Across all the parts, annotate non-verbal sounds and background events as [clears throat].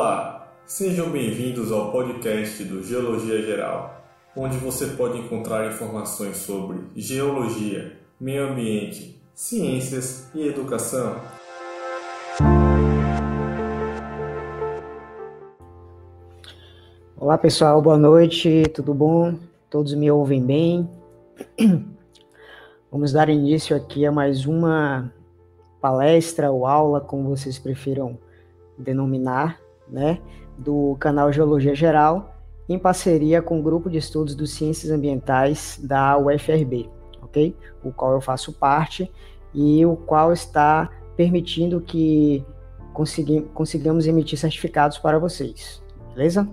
Olá, sejam bem-vindos ao podcast do Geologia Geral, onde você pode encontrar informações sobre geologia, meio ambiente, ciências e educação. Olá pessoal, boa noite, tudo bom? Todos me ouvem bem? [clears throat] Vamos dar início aqui a mais uma palestra ou aula, como vocês prefiram denominar, né, do canal Geologia Geral, em parceria com o grupo de estudos dos Ciências Ambientais da UFRB, ok? O qual eu faço parte e o qual está permitindo que consegui consigamos emitir certificados para vocês, beleza?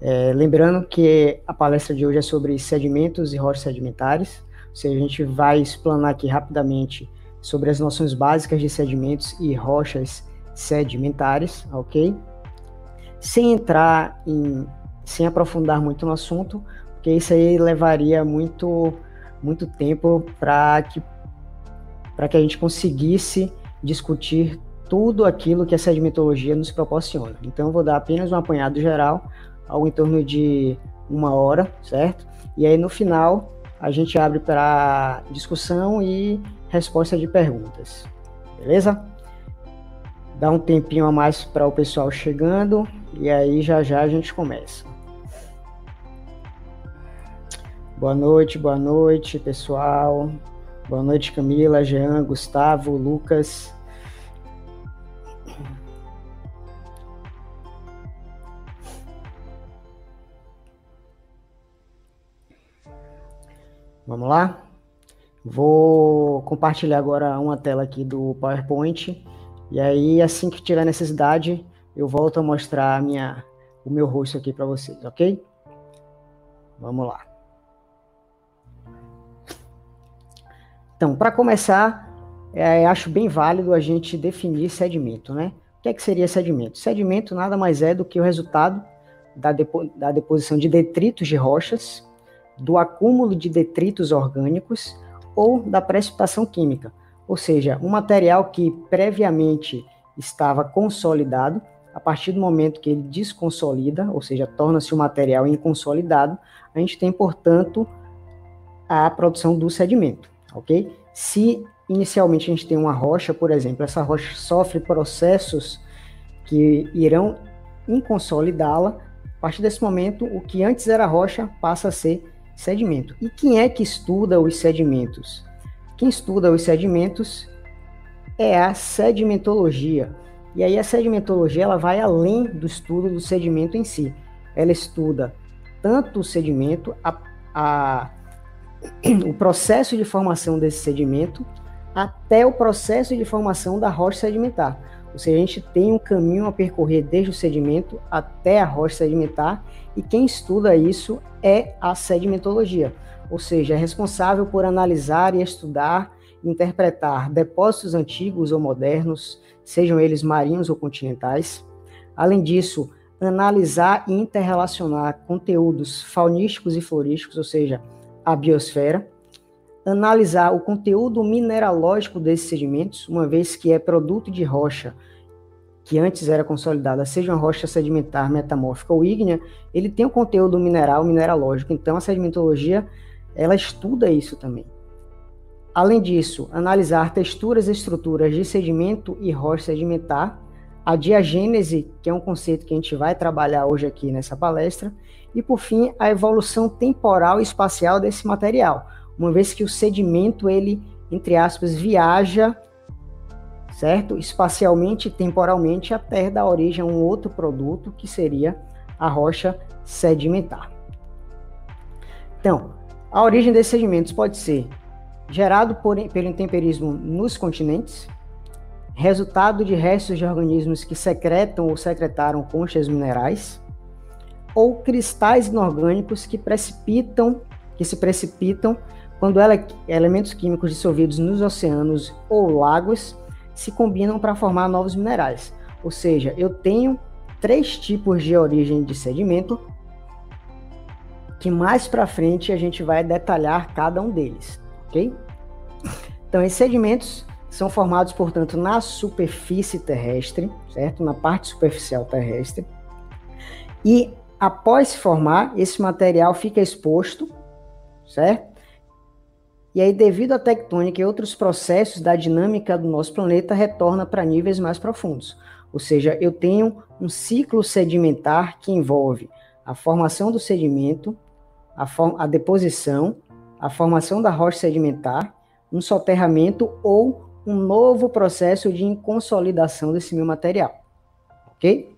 É, lembrando que a palestra de hoje é sobre sedimentos e rochas sedimentares, ou seja, a gente vai explanar aqui rapidamente sobre as noções básicas de sedimentos e rochas sedimentares, ok? Sem entrar em, sem aprofundar muito no assunto, porque isso aí levaria muito, muito tempo para que, para que a gente conseguisse discutir tudo aquilo que a sedimentologia nos proporciona. Então, eu vou dar apenas um apanhado geral, algo em torno de uma hora, certo? E aí, no final, a gente abre para discussão e resposta de perguntas, beleza? Dá um tempinho a mais para o pessoal chegando e aí já já a gente começa. Boa noite, boa noite, pessoal. Boa noite, Camila, Jean, Gustavo, Lucas. Vamos lá? Vou compartilhar agora uma tela aqui do PowerPoint e aí, assim que tiver necessidade, eu volto a mostrar a minha, o meu rosto aqui para vocês, ok? Vamos lá. Então, para começar, é, acho bem válido a gente definir sedimento, né? O que, é que seria sedimento? Sedimento nada mais é do que o resultado da, depo da deposição de detritos de rochas, do acúmulo de detritos orgânicos ou da precipitação química ou seja, um material que previamente estava consolidado, a partir do momento que ele desconsolida, ou seja, torna-se um material inconsolidado, a gente tem, portanto, a produção do sedimento, ok? Se inicialmente a gente tem uma rocha, por exemplo, essa rocha sofre processos que irão inconsolidá-la, a partir desse momento, o que antes era rocha passa a ser sedimento. E quem é que estuda os sedimentos? Quem estuda os sedimentos é a sedimentologia. E aí a sedimentologia ela vai além do estudo do sedimento em si. Ela estuda tanto o sedimento, a, a, o processo de formação desse sedimento, até o processo de formação da rocha sedimentar. Ou seja, a gente tem um caminho a percorrer desde o sedimento até a rocha sedimentar, e quem estuda isso é a sedimentologia ou seja, é responsável por analisar e estudar interpretar depósitos antigos ou modernos, sejam eles marinhos ou continentais. Além disso, analisar e interrelacionar conteúdos faunísticos e florísticos, ou seja, a biosfera. Analisar o conteúdo mineralógico desses sedimentos, uma vez que é produto de rocha que antes era consolidada, seja uma rocha sedimentar, metamórfica ou ígnea, ele tem um conteúdo mineral, mineralógico. Então, a sedimentologia ela estuda isso também. Além disso, analisar texturas e estruturas de sedimento e rocha sedimentar, a diagênese, que é um conceito que a gente vai trabalhar hoje aqui nessa palestra, e por fim, a evolução temporal e espacial desse material, uma vez que o sedimento ele, entre aspas, viaja, certo? Espacialmente e temporalmente até dar origem a um outro produto que seria a rocha sedimentar. Então, a origem desses sedimentos pode ser gerado por, pelo intemperismo nos continentes, resultado de restos de organismos que secretam ou secretaram conchas minerais, ou cristais inorgânicos que precipitam, que se precipitam quando ele, elementos químicos dissolvidos nos oceanos ou lagos se combinam para formar novos minerais. Ou seja, eu tenho três tipos de origem de sedimento que mais para frente a gente vai detalhar cada um deles, Então, esses sedimentos são formados, portanto, na superfície terrestre, certo? Na parte superficial terrestre. E após se formar, esse material fica exposto, certo? E aí, devido à tectônica e outros processos da dinâmica do nosso planeta, retorna para níveis mais profundos. Ou seja, eu tenho um ciclo sedimentar que envolve a formação do sedimento, a, a deposição, a formação da rocha sedimentar, um soterramento ou um novo processo de consolidação desse meu material. Ok?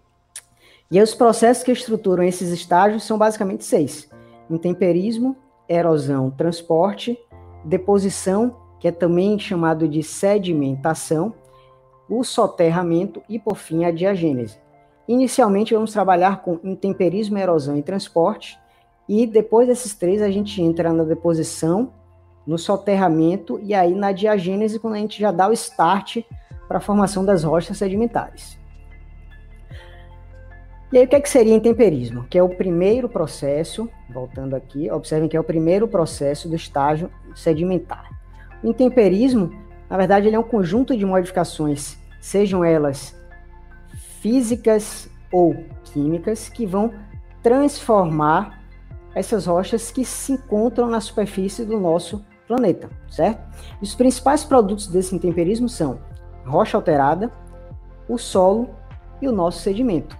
E os processos que estruturam esses estágios são basicamente seis: intemperismo, erosão, transporte, deposição, que é também chamado de sedimentação, o soterramento e, por fim, a diagênese. Inicialmente, vamos trabalhar com intemperismo, erosão e transporte, e depois desses três, a gente entra na deposição, no soterramento e aí na diagênese, quando a gente já dá o start para a formação das rochas sedimentares. E aí, o que, é que seria intemperismo? Que é o primeiro processo, voltando aqui, observem que é o primeiro processo do estágio sedimentar. O intemperismo, na verdade, ele é um conjunto de modificações, sejam elas físicas ou químicas, que vão transformar essas rochas que se encontram na superfície do nosso planeta, certo? Os principais produtos desse intemperismo são rocha alterada, o solo e o nosso sedimento.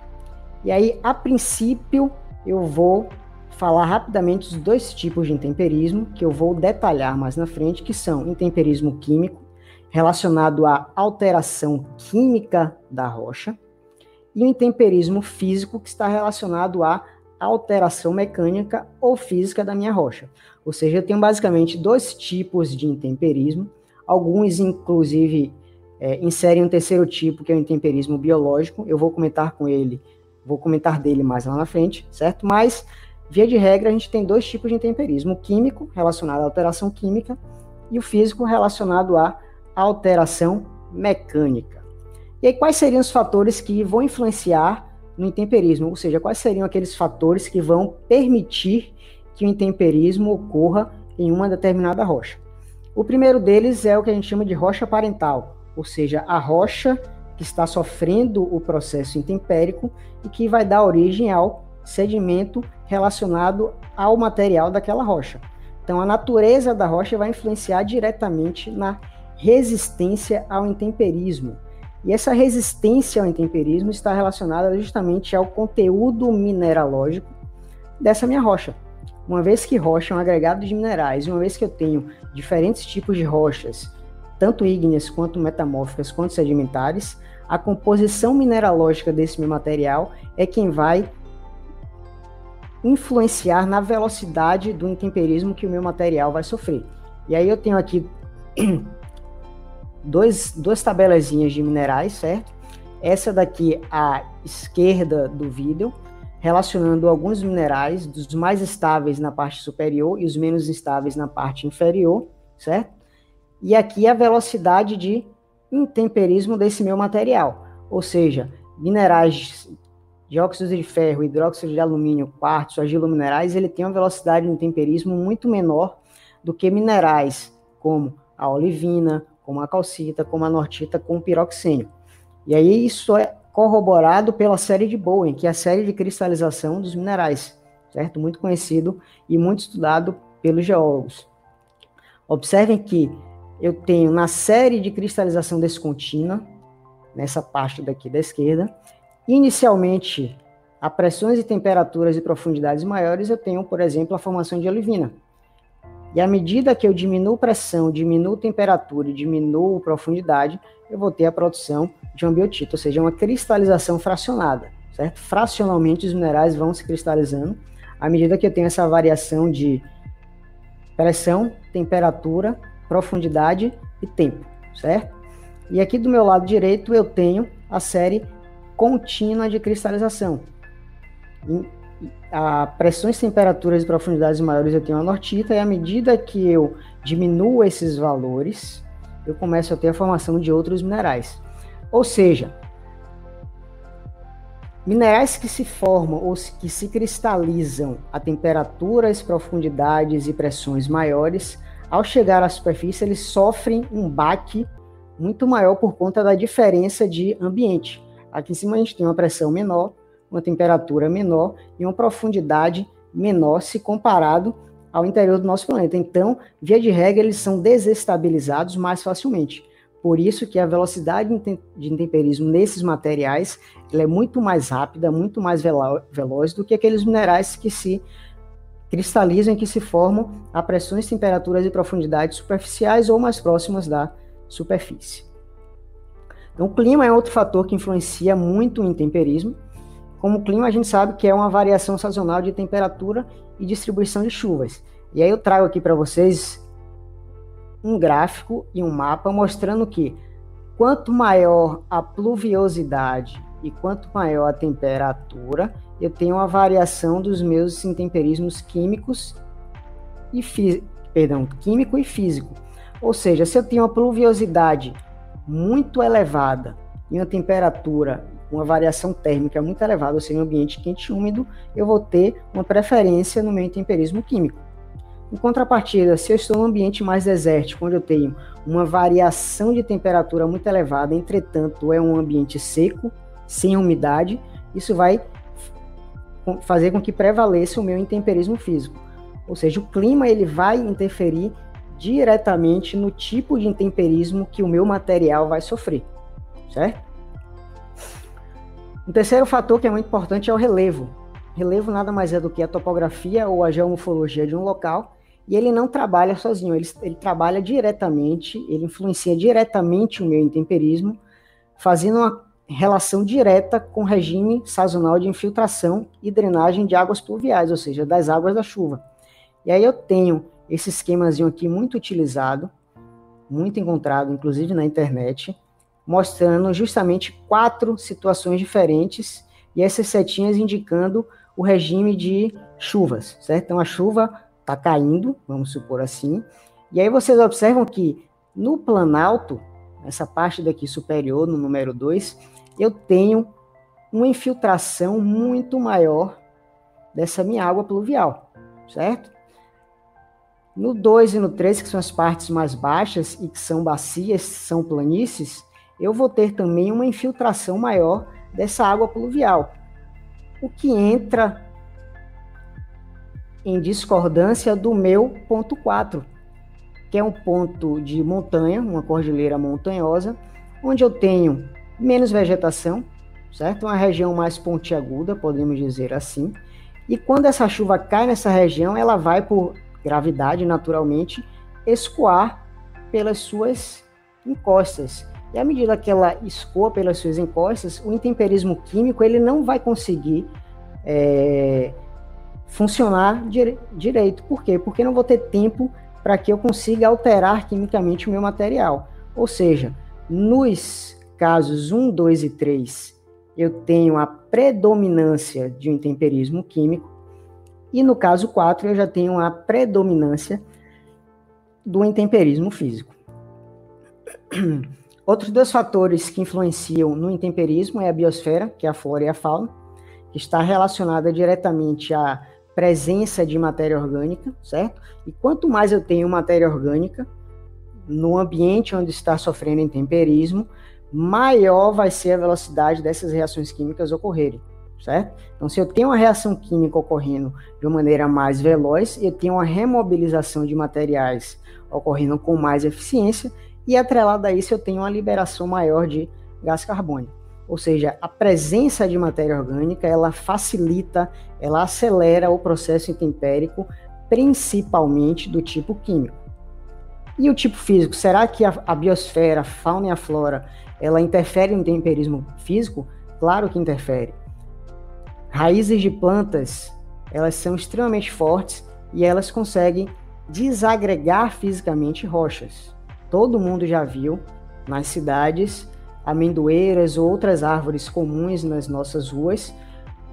E aí, a princípio, eu vou falar rapidamente os dois tipos de intemperismo que eu vou detalhar mais na frente, que são intemperismo químico, relacionado à alteração química da rocha, e o intemperismo físico, que está relacionado à alteração mecânica ou física da minha rocha. Ou seja, eu tenho basicamente dois tipos de intemperismo, alguns, inclusive, é, inserem um terceiro tipo, que é o intemperismo biológico, eu vou comentar com ele Vou comentar dele mais lá na frente, certo? Mas, via de regra, a gente tem dois tipos de intemperismo: o químico, relacionado à alteração química, e o físico, relacionado à alteração mecânica. E aí, quais seriam os fatores que vão influenciar no intemperismo? Ou seja, quais seriam aqueles fatores que vão permitir que o intemperismo ocorra em uma determinada rocha? O primeiro deles é o que a gente chama de rocha parental, ou seja, a rocha que está sofrendo o processo intempérico e que vai dar origem ao sedimento relacionado ao material daquela rocha. Então, a natureza da rocha vai influenciar diretamente na resistência ao intemperismo. E essa resistência ao intemperismo está relacionada justamente ao conteúdo mineralógico dessa minha rocha. Uma vez que rocha é um agregado de minerais, uma vez que eu tenho diferentes tipos de rochas, tanto ígneas quanto metamórficas quanto sedimentares, a composição mineralógica desse meu material é quem vai influenciar na velocidade do intemperismo que o meu material vai sofrer. E aí eu tenho aqui dois, duas tabelazinhas de minerais, certo? Essa daqui à esquerda do vídeo, relacionando alguns minerais, dos mais estáveis na parte superior e os menos estáveis na parte inferior, certo? E aqui a velocidade de intemperismo desse meu material, ou seja, minerais dióxido de ferro, hidróxido de alumínio, quartzo, minerais, ele tem uma velocidade de intemperismo muito menor do que minerais como a olivina, como a calcita, como a nortita, como o piroxênio. E aí isso é corroborado pela série de Bowen, que é a série de cristalização dos minerais, certo? Muito conhecido e muito estudado pelos geólogos. Observem que eu tenho na série de cristalização descontínua, nessa parte daqui da esquerda, inicialmente, a pressões e temperaturas e profundidades maiores, eu tenho, por exemplo, a formação de olivina. E à medida que eu diminuo pressão, diminuo temperatura e diminuo profundidade, eu vou ter a produção de um biotito, ou seja, uma cristalização fracionada, certo? Fracionalmente os minerais vão se cristalizando à medida que eu tenho essa variação de pressão, temperatura profundidade e tempo, certo? E aqui do meu lado direito eu tenho a série contínua de cristalização. A pressões, temperaturas e profundidades maiores eu tenho a nortita, e à medida que eu diminuo esses valores, eu começo a ter a formação de outros minerais. Ou seja, minerais que se formam ou que se cristalizam a temperaturas, profundidades e pressões maiores ao chegar à superfície, eles sofrem um baque muito maior por conta da diferença de ambiente. Aqui em cima a gente tem uma pressão menor, uma temperatura menor e uma profundidade menor se comparado ao interior do nosso planeta. Então, via de regra, eles são desestabilizados mais facilmente. Por isso que a velocidade de intemperismo nesses materiais é muito mais rápida, muito mais veloz do que aqueles minerais que se cristalizam que se formam a pressões, temperaturas e profundidades superficiais ou mais próximas da superfície. Então, o clima é outro fator que influencia muito o intemperismo. Como o clima, a gente sabe que é uma variação sazonal de temperatura e distribuição de chuvas. E aí eu trago aqui para vocês um gráfico e um mapa mostrando que quanto maior a pluviosidade e quanto maior a temperatura, eu tenho uma variação dos meus intemperismos químicos e perdão, químico e físico. Ou seja, se eu tenho uma pluviosidade muito elevada e uma temperatura, uma variação térmica muito elevada, ou seja, um ambiente quente e úmido, eu vou ter uma preferência no meu intemperismo químico. Em contrapartida, se eu estou num ambiente mais desértico, onde eu tenho uma variação de temperatura muito elevada, entretanto é um ambiente seco, sem umidade, isso vai fazer com que prevaleça o meu intemperismo físico. Ou seja, o clima ele vai interferir diretamente no tipo de intemperismo que o meu material vai sofrer, certo? Um terceiro fator que é muito importante é o relevo. Relevo nada mais é do que a topografia ou a geomorfologia de um local e ele não trabalha sozinho, ele, ele trabalha diretamente, ele influencia diretamente o meu intemperismo, fazendo uma relação direta com o regime sazonal de infiltração e drenagem de águas pluviais, ou seja, das águas da chuva. E aí eu tenho esse esquemazinho aqui muito utilizado, muito encontrado, inclusive na internet, mostrando justamente quatro situações diferentes e essas setinhas indicando o regime de chuvas, certo? Então a chuva está caindo, vamos supor assim. E aí vocês observam que no planalto, essa parte daqui superior, no número 2, eu tenho uma infiltração muito maior dessa minha água pluvial, certo? No 2 e no 3, que são as partes mais baixas e que são bacias, são planícies, eu vou ter também uma infiltração maior dessa água pluvial. O que entra em discordância do meu ponto 4, que é um ponto de montanha, uma cordilheira montanhosa, onde eu tenho menos vegetação, certo? Uma região mais pontiaguda, podemos dizer assim. E quando essa chuva cai nessa região, ela vai por gravidade, naturalmente, escoar pelas suas encostas. E à medida que ela escoa pelas suas encostas, o intemperismo químico ele não vai conseguir é, funcionar dire direito. Por quê? Porque não vou ter tempo para que eu consiga alterar quimicamente o meu material. Ou seja, nos casos 1, 2 e 3, eu tenho a predominância de um intemperismo químico, e no caso 4, eu já tenho a predominância do intemperismo físico. [clears throat] Outros dois fatores que influenciam no intemperismo é a biosfera, que é a flora e a fauna, que está relacionada diretamente à presença de matéria orgânica, certo? E quanto mais eu tenho matéria orgânica no ambiente onde está sofrendo intemperismo, maior vai ser a velocidade dessas reações químicas ocorrerem, certo? Então, se eu tenho uma reação química ocorrendo de uma maneira mais veloz, eu tenho uma remobilização de materiais ocorrendo com mais eficiência, e atrelado a isso, eu tenho uma liberação maior de gás carbônico. Ou seja, a presença de matéria orgânica, ela facilita, ela acelera o processo intempérico, principalmente do tipo químico. E o tipo físico, será que a, a biosfera, a fauna e a flora, ela interfere no temperismo físico? Claro que interfere. Raízes de plantas, elas são extremamente fortes e elas conseguem desagregar fisicamente rochas. Todo mundo já viu nas cidades amendoeiras ou outras árvores comuns nas nossas ruas,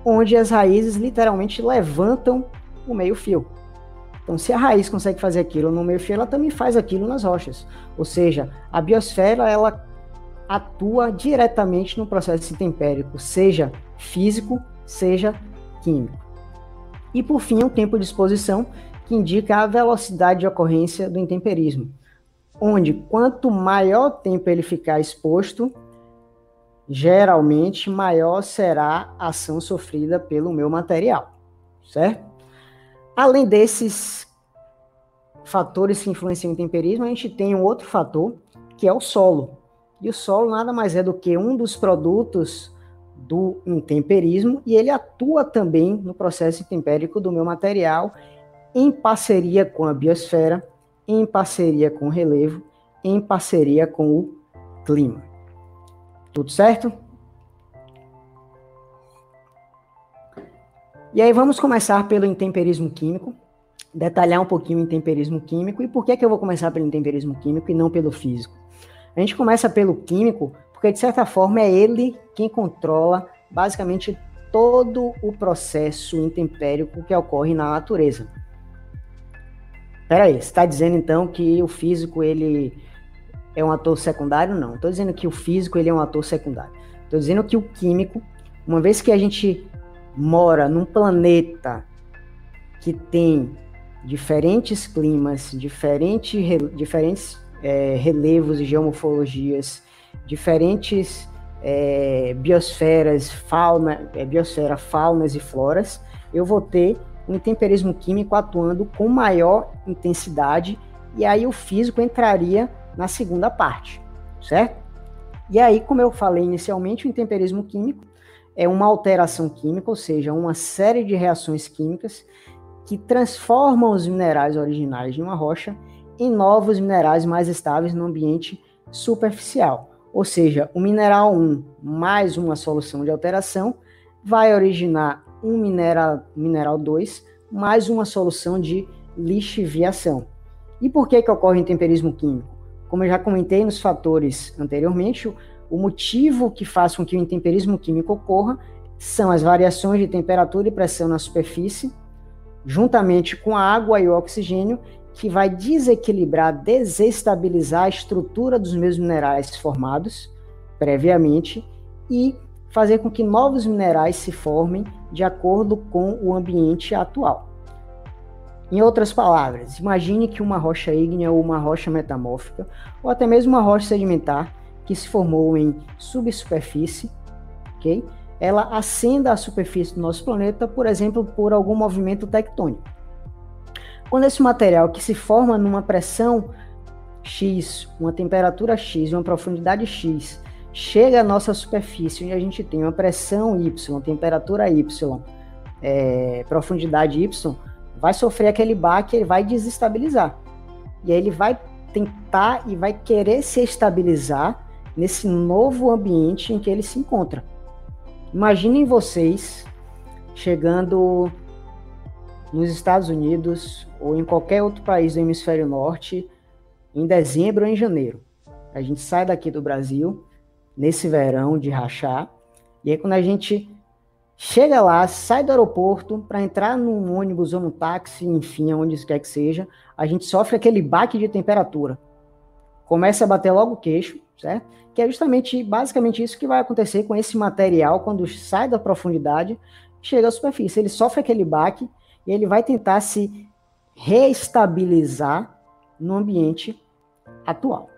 onde as raízes literalmente levantam o meio-fio. Então, se a raiz consegue fazer aquilo no meio-fio, ela também faz aquilo nas rochas. Ou seja, a biosfera ela atua diretamente no processo intempérico, seja físico, seja químico. E por fim, o tempo de exposição, que indica a velocidade de ocorrência do intemperismo, onde quanto maior tempo ele ficar exposto, geralmente maior será a ação sofrida pelo meu material, certo? Além desses fatores que influenciam o temperismo, a gente tem um outro fator, que é o solo. E o solo nada mais é do que um dos produtos do intemperismo e ele atua também no processo intempérico do meu material em parceria com a biosfera, em parceria com o relevo, em parceria com o clima. Tudo certo? E aí vamos começar pelo intemperismo químico, detalhar um pouquinho o intemperismo químico e por que, que eu vou começar pelo intemperismo químico e não pelo físico. A gente começa pelo químico porque, de certa forma, é ele quem controla basicamente todo o processo intempérico que ocorre na natureza. Peraí, você está dizendo então que o físico ele é um ator secundário? Não, estou dizendo que o físico ele é um ator secundário. Estou dizendo que o químico, uma vez que a gente mora num planeta que tem diferentes climas, diferente, diferentes é, relevos e geomorfologias, diferentes é, biosferas, fauna, é, biosfera, faunas e floras, eu vou ter um temperismo químico atuando com maior intensidade, e aí o físico entraria na segunda parte, certo? E aí, como eu falei inicialmente, o intemperismo químico é uma alteração química, ou seja, uma série de reações químicas que transformam os minerais originais de uma rocha em novos minerais mais estáveis no ambiente superficial. Ou seja, o mineral 1 mais uma solução de alteração vai originar um mineral, mineral 2 mais uma solução de lixiviação. E por que, que ocorre intemperismo químico? Como eu já comentei nos fatores anteriormente, o motivo que faz com que o intemperismo químico ocorra são as variações de temperatura e pressão na superfície, juntamente com a água e o oxigênio, que vai desequilibrar, desestabilizar a estrutura dos meus minerais formados previamente e fazer com que novos minerais se formem de acordo com o ambiente atual. Em outras palavras, imagine que uma rocha ígnea ou uma rocha metamórfica, ou até mesmo uma rocha sedimentar que se formou em subsuperfície, ok? Ela ascenda à superfície do nosso planeta, por exemplo, por algum movimento tectônico. Quando esse material que se forma numa pressão X, uma temperatura X uma profundidade X chega à nossa superfície, onde a gente tem uma pressão Y, temperatura Y, é, profundidade Y, vai sofrer aquele baque, ele vai desestabilizar. E aí ele vai tentar e vai querer se estabilizar nesse novo ambiente em que ele se encontra. Imaginem vocês chegando nos Estados Unidos ou em qualquer outro país do hemisfério norte em dezembro ou em janeiro. A gente sai daqui do Brasil, nesse verão de rachar. E aí, quando a gente chega lá, sai do aeroporto para entrar num ônibus ou num táxi, enfim, onde quer que seja, a gente sofre aquele baque de temperatura. Começa a bater logo o queixo, certo? Que é justamente, basicamente, isso que vai acontecer com esse material quando sai da profundidade, chega à superfície. Ele sofre aquele baque e ele vai tentar se reestabilizar no ambiente atual.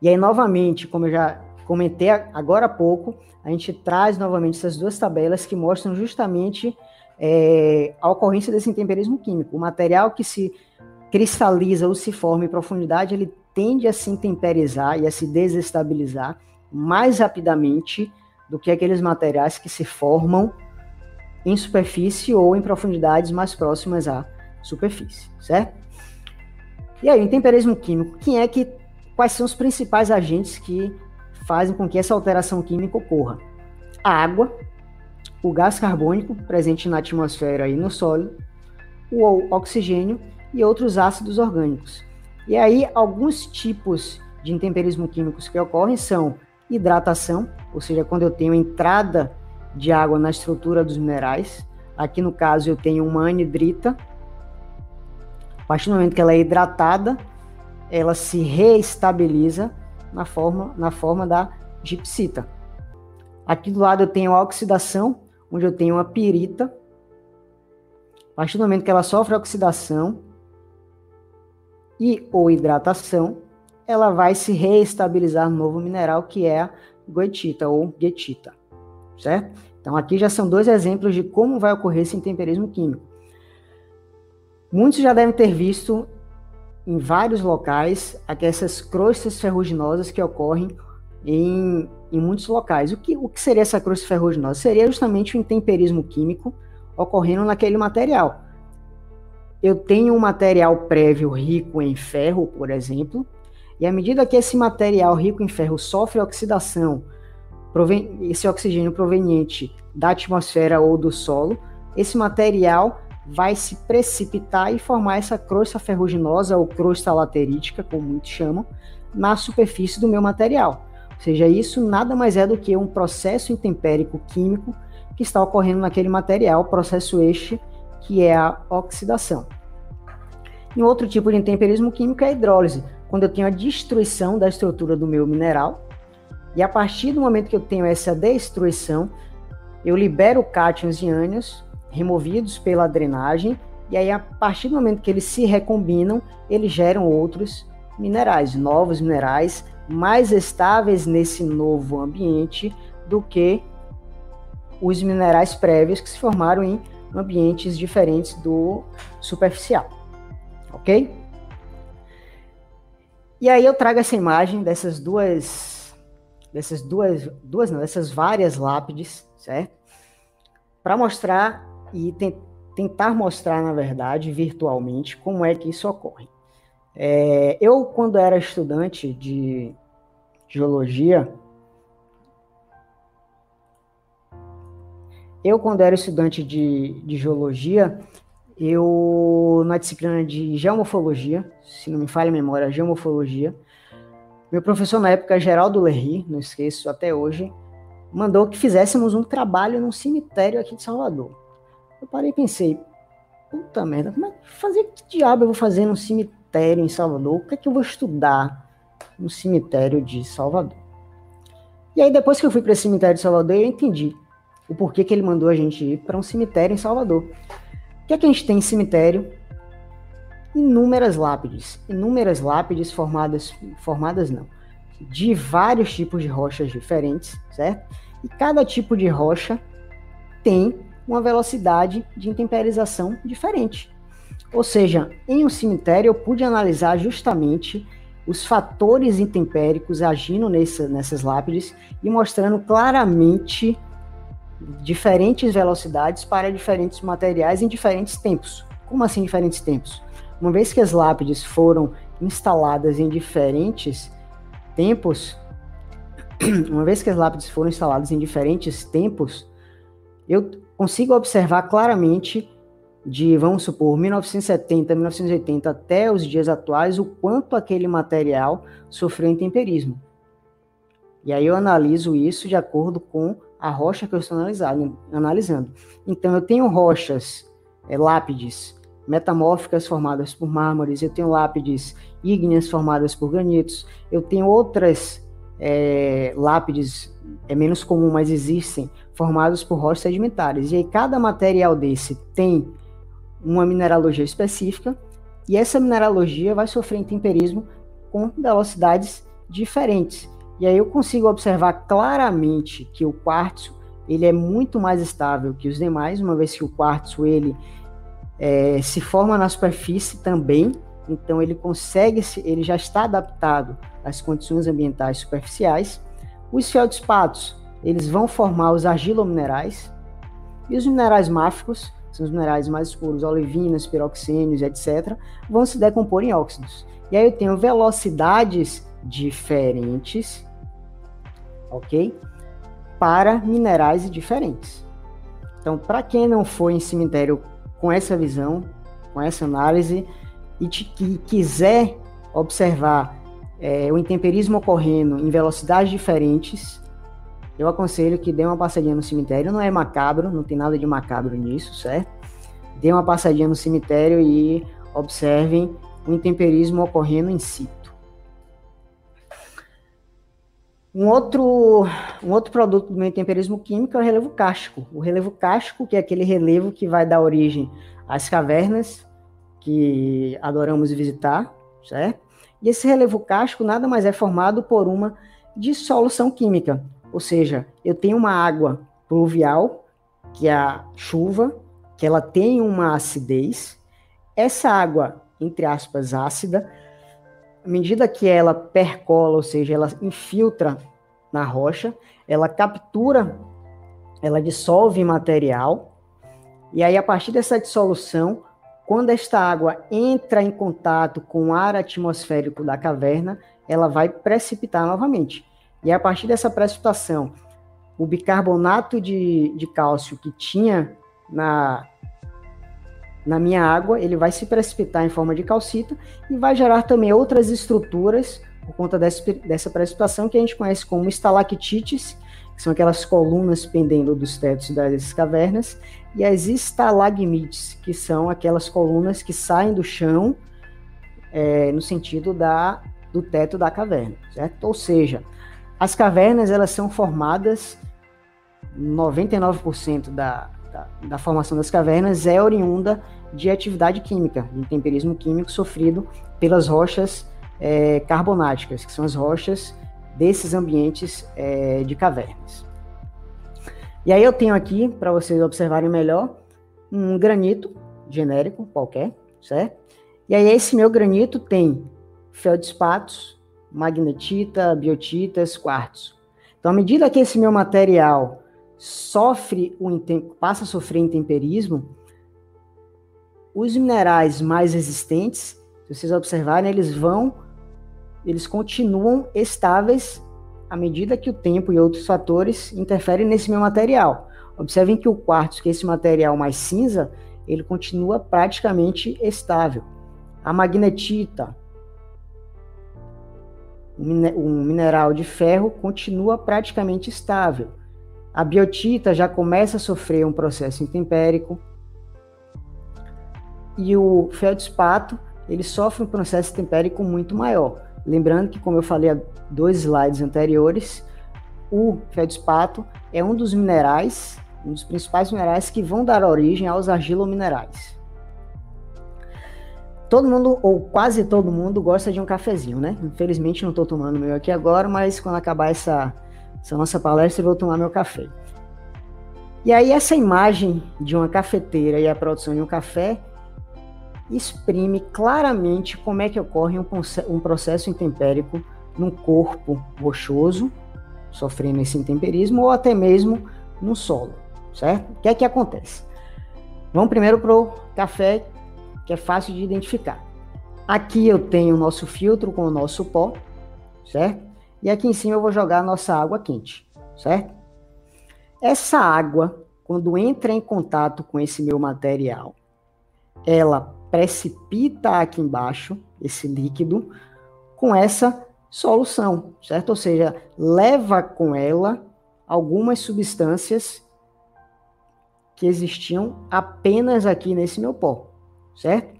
E aí, novamente, como eu já comentei agora há pouco, a gente traz novamente essas duas tabelas que mostram justamente é, a ocorrência desse intemperismo químico. O material que se cristaliza ou se forma em profundidade, ele tende a se intemperizar e a se desestabilizar mais rapidamente do que aqueles materiais que se formam em superfície ou em profundidades mais próximas à superfície, certo? E aí, o intemperismo químico, quem é que quais são os principais agentes que fazem com que essa alteração química ocorra? A água, o gás carbônico presente na atmosfera e no solo, o oxigênio e outros ácidos orgânicos. E aí, alguns tipos de intemperismo químicos que ocorrem são hidratação, ou seja, quando eu tenho entrada de água na estrutura dos minerais. Aqui no caso eu tenho uma anidrita. A partir do momento que ela é hidratada, ela se reestabiliza na forma, na forma da gipsita. Aqui do lado eu tenho a oxidação, onde eu tenho a pirita. A partir do momento que ela sofre oxidação e ou hidratação, ela vai se reestabilizar no novo mineral, que é a goetita ou guetita, certo? Então aqui já são dois exemplos de como vai ocorrer esse intemperismo químico. Muitos já devem ter visto em vários locais essas crostas ferruginosas que ocorrem em, em muitos locais. O que, o que seria essa crosta ferruginosa? Seria justamente o intemperismo químico ocorrendo naquele material. Eu tenho um material prévio rico em ferro, por exemplo, e à medida que esse material rico em ferro sofre oxidação, esse oxigênio proveniente da atmosfera ou do solo, esse material vai se precipitar e formar essa crosta ferruginosa ou crosta laterítica, como muitos chamam, na superfície do meu material. Ou seja, isso nada mais é do que um processo intempérico químico que está ocorrendo naquele material, processo este que é a oxidação. E outro tipo de intemperismo químico é a hidrólise, quando eu tenho a destruição da estrutura do meu mineral, e a partir do momento que eu tenho essa destruição, eu libero cátions e ânions removidos pela drenagem, e aí a partir do momento que eles se recombinam, eles geram outros minerais, novos minerais, mais estáveis nesse novo ambiente do que os minerais prévios que se formaram em ambientes diferentes do superficial. Ok? E aí eu trago essa imagem dessas duas, dessas duas, duas não, dessas várias lápides, certo? Para mostrar e te, tentar mostrar, na verdade, virtualmente, como é que isso ocorre. É, eu, quando era estudante de geologia, eu, quando era estudante de, de geologia, eu, na disciplina de geomorfologia, se não me falha a memória, geomorfologia, meu professor na época, Geraldo Lerry, não esqueço até hoje, mandou que fizéssemos um trabalho num cemitério aqui de Salvador. Eu parei e pensei, puta merda, como é, fazer que diabo eu vou fazer num cemitério em Salvador? O que é que eu vou estudar no cemitério de Salvador? E aí depois que eu fui para esse cemitério de Salvador, eu entendi o porquê que ele mandou a gente ir para um cemitério em Salvador que é que a gente tem em cemitério? Inúmeras lápides. Inúmeras lápides formadas, formadas não, de vários tipos de rochas diferentes, certo? E cada tipo de rocha tem uma velocidade de intemperização diferente. Ou seja, em um cemitério eu pude analisar justamente os fatores intempéricos agindo nessa, nessas lápides e mostrando claramente diferentes velocidades para diferentes materiais em diferentes tempos. Como assim diferentes tempos? Uma vez que as lápides foram instaladas em diferentes tempos, [clears throat] uma vez que as lápides foram instaladas em diferentes tempos, eu consigo observar claramente de, vamos supor, 1970, 1980 até os dias atuais, o quanto aquele material sofreu intemperismo. E aí eu analiso isso de acordo com a rocha que eu estou analisando. Então, eu tenho rochas, é, lápides metamórficas formadas por mármores, eu tenho lápides ígneas formadas por granitos, eu tenho outras é, lápides, é menos comum, mas existem, formadas por rochas sedimentares. E aí, cada material desse tem uma mineralogia específica, e essa mineralogia vai sofrer intemperismo com velocidades diferentes. E aí eu consigo observar claramente que o quartzo ele é muito mais estável que os demais, uma vez que o quartzo ele é, se forma na superfície também, então ele consegue, ele já está adaptado às condições ambientais superficiais. Os feldspatos, eles vão formar os argilominerais, e os minerais máficos, são os minerais mais escuros, olevinas, piroxênios, etc., vão se decompor em óxidos. E aí eu tenho velocidades diferentes ok? Para minerais diferentes. Então, para quem não foi em cemitério com essa visão, com essa análise, e te, que quiser observar é, o intemperismo ocorrendo em velocidades diferentes, eu aconselho que dê uma passadinha no cemitério. Não é macabro, não tem nada de macabro nisso, certo? Dê uma passadinha no cemitério e observem o intemperismo ocorrendo em si. Um outro, um outro produto do meio temperismo químico é o relevo cástico. O relevo cástico, que é aquele relevo que vai dar origem às cavernas que adoramos visitar, certo? E esse relevo cástico nada mais é formado por uma dissolução química. Ou seja, eu tenho uma água pluvial, que é a chuva, que ela tem uma acidez. Essa água, entre aspas, ácida, à medida que ela percola, ou seja, ela infiltra na rocha, ela captura, ela dissolve material, e aí a partir dessa dissolução, quando esta água entra em contato com o ar atmosférico da caverna, ela vai precipitar novamente. E a partir dessa precipitação, o bicarbonato de, de cálcio que tinha na, na minha água, ele vai se precipitar em forma de calcita e vai gerar também outras estruturas por conta dessa, dessa precipitação que a gente conhece como estalactites, que são aquelas colunas pendendo dos tetos das cavernas, e as estalagmites, que são aquelas colunas que saem do chão é, no sentido da, do teto da caverna, certo? Ou seja, as cavernas elas são formadas 99% da, da, da, formação das cavernas é oriunda de atividade química, de temperismo químico sofrido pelas rochas é, carbonáticas, que são as rochas desses ambientes é, de cavernas. E aí eu tenho aqui, para vocês observarem melhor, um granito genérico qualquer, certo? E aí esse meu granito tem feldspatos, magnetita, biotitas, quartzo. Então, à medida que esse meu material sofre o passa a sofrer intemperismo, os minerais mais resistentes, se vocês observarem, eles vão, eles continuam estáveis à medida que o tempo e outros fatores interferem nesse meu material. Observem que o quartzo, que é esse material mais cinza, ele continua praticamente estável. A magnetita, um mineral de ferro, continua praticamente estável. A biotita já começa a sofrer um processo intempérico. E o feldspato, ele sofre um processo intempérico muito maior. Lembrando que, como eu falei há dois slides anteriores, o feldspato é um dos minerais, um dos principais minerais que vão dar origem aos argilominerais. Todo mundo, ou quase todo mundo, gosta de um cafezinho, né? Infelizmente não estou tomando meu aqui agora, mas quando acabar essa, essa nossa palestra eu vou tomar meu café. E aí essa imagem de uma cafeteira e a produção de um café exprime claramente como é que ocorre um, um processo intempérico num corpo rochoso, sofrendo esse intemperismo, ou até mesmo no solo, certo? O que é que acontece? Vamos primeiro para o café, que é fácil de identificar. Aqui eu tenho o nosso filtro com o nosso pó, certo? E aqui em cima eu vou jogar a nossa água quente, certo? Essa água, quando entra em contato com esse meu material, ela precipita aqui embaixo esse líquido com essa solução, certo? Ou seja, leva com ela algumas substâncias que existiam apenas aqui nesse meu pó, certo?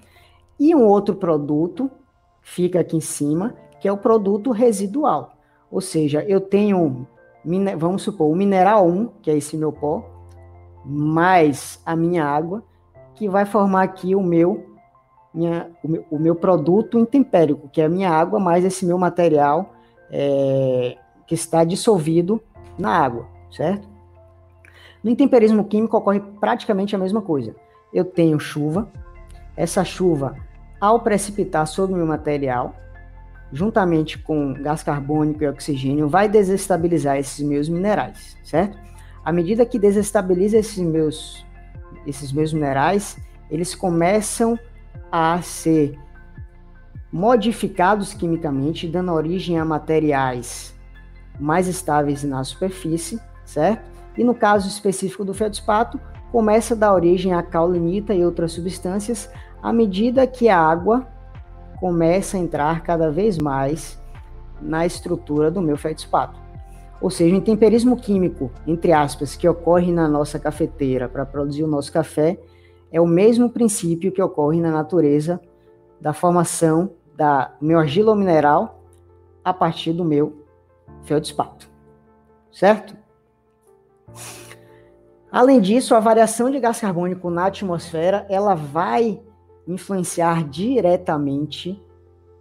E um outro produto fica aqui em cima, que é o produto residual. Ou seja, eu tenho, vamos supor, o mineral 1, que é esse meu pó, mais a minha água, que vai formar aqui o meu minha, o, meu, o meu produto intempérico, que é a minha água, mais esse meu material é, que está dissolvido na água, certo? No intemperismo químico ocorre praticamente a mesma coisa. Eu tenho chuva, essa chuva, ao precipitar sobre o meu material, juntamente com gás carbônico e oxigênio, vai desestabilizar esses meus minerais, certo? À medida que desestabiliza esses meus, esses meus minerais, eles começam a ser modificados quimicamente, dando origem a materiais mais estáveis na superfície, certo? E no caso específico do feldspato, começa a dar origem a caulinita e outras substâncias à medida que a água começa a entrar cada vez mais na estrutura do meu feldspato. Ou seja, o intemperismo químico, entre aspas, que ocorre na nossa cafeteira para produzir o nosso café, é o mesmo princípio que ocorre na natureza da formação da meu argila mineral a partir do meu feldspato. Certo? Além disso, a variação de gás carbônico na atmosfera, ela vai influenciar diretamente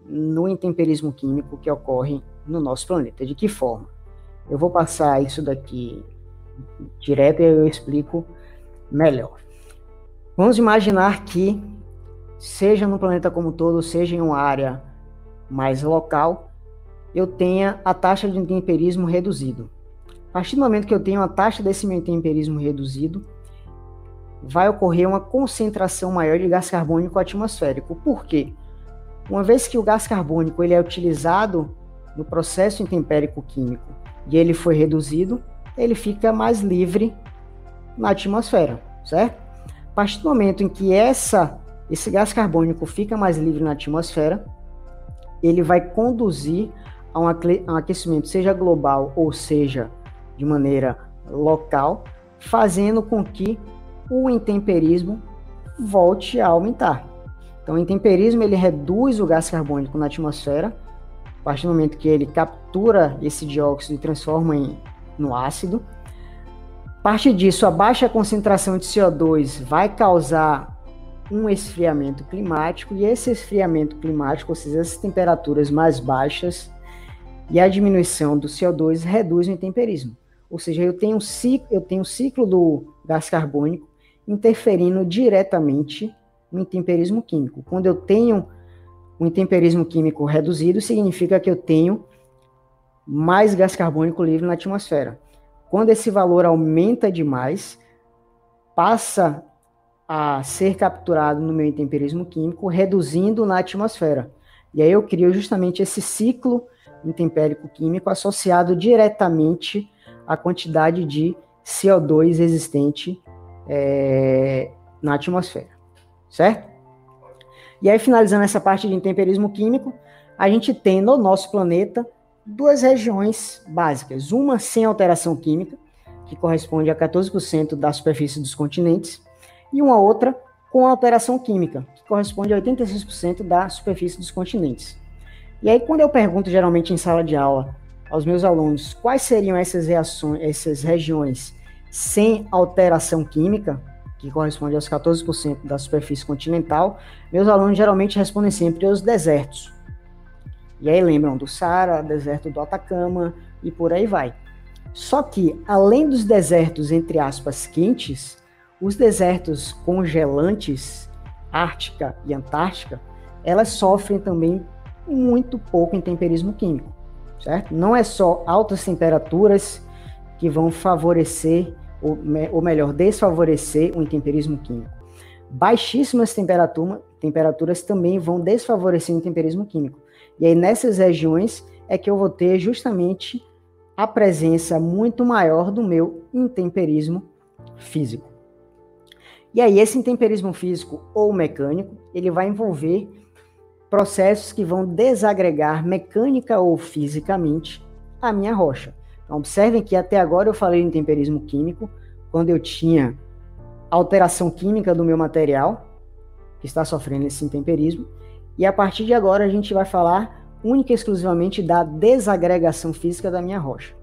no intemperismo químico que ocorre no nosso planeta. De que forma? Eu vou passar isso daqui direto e eu explico melhor. Vamos imaginar que, seja no planeta como todo, seja em uma área mais local, eu tenha a taxa de intemperismo reduzido. A partir do momento que eu tenho a taxa desse meu intemperismo reduzido, vai ocorrer uma concentração maior de gás carbônico atmosférico. Por quê? Uma vez que o gás carbônico ele é utilizado no processo intempérico químico e ele foi reduzido, ele fica mais livre na atmosfera, certo? Partir do momento em que essa, esse gás carbônico fica mais livre na atmosfera, ele vai conduzir a um aquecimento, seja global ou seja de maneira local, fazendo com que o intemperismo volte a aumentar. Então, o intemperismo ele reduz o gás carbônico na atmosfera, a partir do momento que ele captura esse dióxido e transforma em, no ácido. Partir disso, a baixa concentração de CO2 vai causar um esfriamento climático, e esse esfriamento climático, ou seja, essas temperaturas mais baixas e a diminuição do CO2 reduz o intemperismo. Ou seja, eu tenho um ciclo, eu tenho um ciclo do gás carbônico interferindo diretamente no intemperismo químico. Quando eu tenho um intemperismo químico reduzido, significa que eu tenho mais gás carbônico livre na atmosfera. Quando esse valor aumenta demais, passa a ser capturado no meu intemperismo químico, reduzindo na atmosfera. E aí eu crio justamente esse ciclo intempérico químico associado diretamente à quantidade de CO2 existente é, na atmosfera, certo? E aí, finalizando essa parte de intemperismo químico, a gente tem no nosso planeta duas regiões básicas. Uma sem alteração química, que corresponde a 14% da superfície dos continentes, e uma outra com alteração química, que corresponde a 86% da superfície dos continentes. E aí, quando eu pergunto geralmente em sala de aula aos meus alunos quais seriam essas reações, essas regiões sem alteração química, que corresponde aos 14% da superfície continental, meus alunos geralmente respondem sempre os desertos. E aí lembram do Saara, deserto do Atacama e por aí vai. Só que, além dos desertos, entre aspas, quentes, os desertos congelantes, Ártica e Antártica, elas sofrem também muito pouco intemperismo químico, certo? Não é só altas temperaturas que vão favorecer, ou, ou melhor, desfavorecer o intemperismo químico. Baixíssimas temperatura, temperaturas também vão desfavorecer o intemperismo químico. E aí, nessas regiões, é que eu vou ter justamente a presença muito maior do meu intemperismo físico. E aí, esse intemperismo físico ou mecânico, ele vai envolver processos que vão desagregar mecânica ou fisicamente a minha rocha. Então, observem que até agora eu falei em temperismo químico, quando eu tinha alteração química do meu material, que está sofrendo esse intemperismo, e a partir de agora a gente vai falar única e exclusivamente da desagregação física da minha rocha,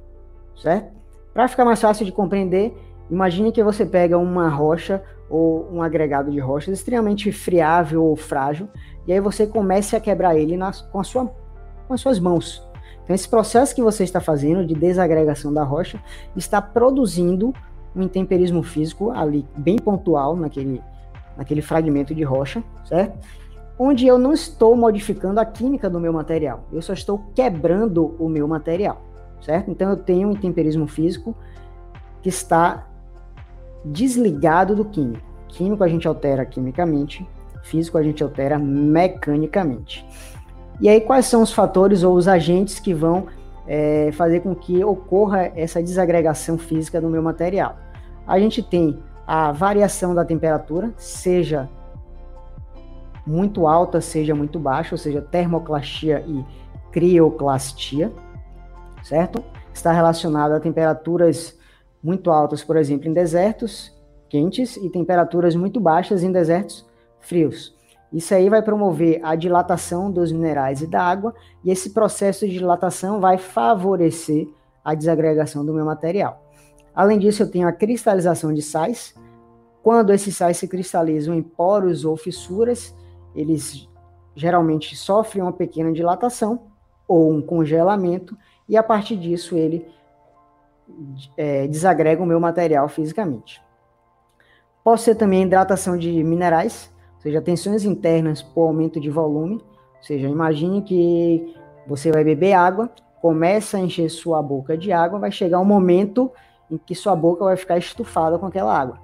certo? Para ficar mais fácil de compreender, imagine que você pega uma rocha ou um agregado de rochas extremamente friável ou frágil, e aí você comece a quebrar ele nas, com, a sua, com as suas mãos. Então, esse processo que você está fazendo de desagregação da rocha está produzindo um intemperismo físico ali bem pontual naquele, naquele fragmento de rocha, certo? Onde eu não estou modificando a química do meu material, eu só estou quebrando o meu material, certo? Então eu tenho um intemperismo físico que está desligado do químico. Químico a gente altera quimicamente, físico a gente altera mecanicamente. E aí, quais são os fatores ou os agentes que vão é, fazer com que ocorra essa desagregação física do meu material? A gente tem a variação da temperatura, seja muito alta, seja muito baixa, ou seja, termoclastia e crioclastia, certo? Está relacionada a temperaturas muito altas, por exemplo, em desertos quentes e temperaturas muito baixas em desertos frios. Isso aí vai promover a dilatação dos minerais e da água, e esse processo de dilatação vai favorecer a desagregação do meu material. Além disso, eu tenho a cristalização de sais. Quando esses sais se cristalizam em poros ou fissuras, eles geralmente sofrem uma pequena dilatação ou um congelamento, e a partir disso ele é, desagrega o meu material fisicamente. Pode ser também hidratação de minerais, ou seja, tensões internas por aumento de volume. Ou seja, imagine que você vai beber água, começa a encher sua boca de água, vai chegar um momento em que sua boca vai ficar estufada com aquela água.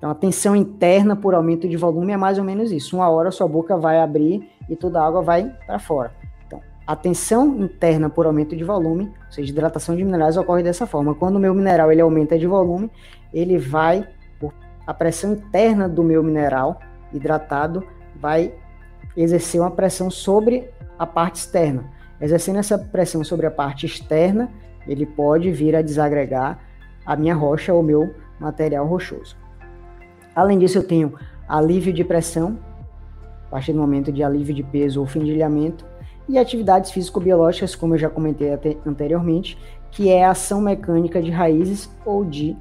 Então, a tensão interna por aumento de volume é mais ou menos isso. Uma hora sua boca vai abrir e toda a água vai para fora. Então, a tensão interna por aumento de volume, ou seja, hidratação de minerais, ocorre dessa forma. Quando o meu mineral ele aumenta de volume, ele vai, a pressão interna do meu mineral hidratado vai exercer uma pressão sobre a parte externa. Exercendo essa pressão sobre a parte externa, ele pode vir a desagregar a minha rocha ou meu material rochoso. Além disso, eu tenho alívio de pressão, a partir do momento de alívio de peso ou findilhamento, e atividades físico-biológicas, como eu já comentei anteriormente, que é a ação mecânica de raízes ou de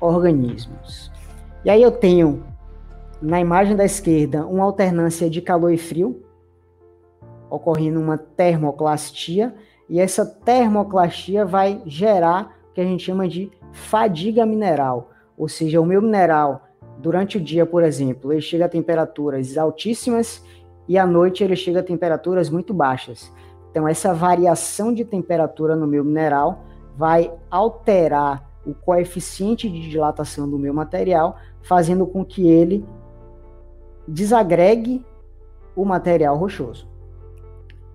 organismos. E aí eu tenho, na imagem da esquerda, uma alternância de calor e frio, ocorrendo uma termoclastia, e essa termoclastia vai gerar o que a gente chama de fadiga mineral, ou seja, o meu mineral durante o dia, por exemplo, ele chega a temperaturas altíssimas e à noite ele chega a temperaturas muito baixas. Então, essa variação de temperatura no meu mineral vai alterar o coeficiente de dilatação do meu material, fazendo com que ele desagregue o material rochoso.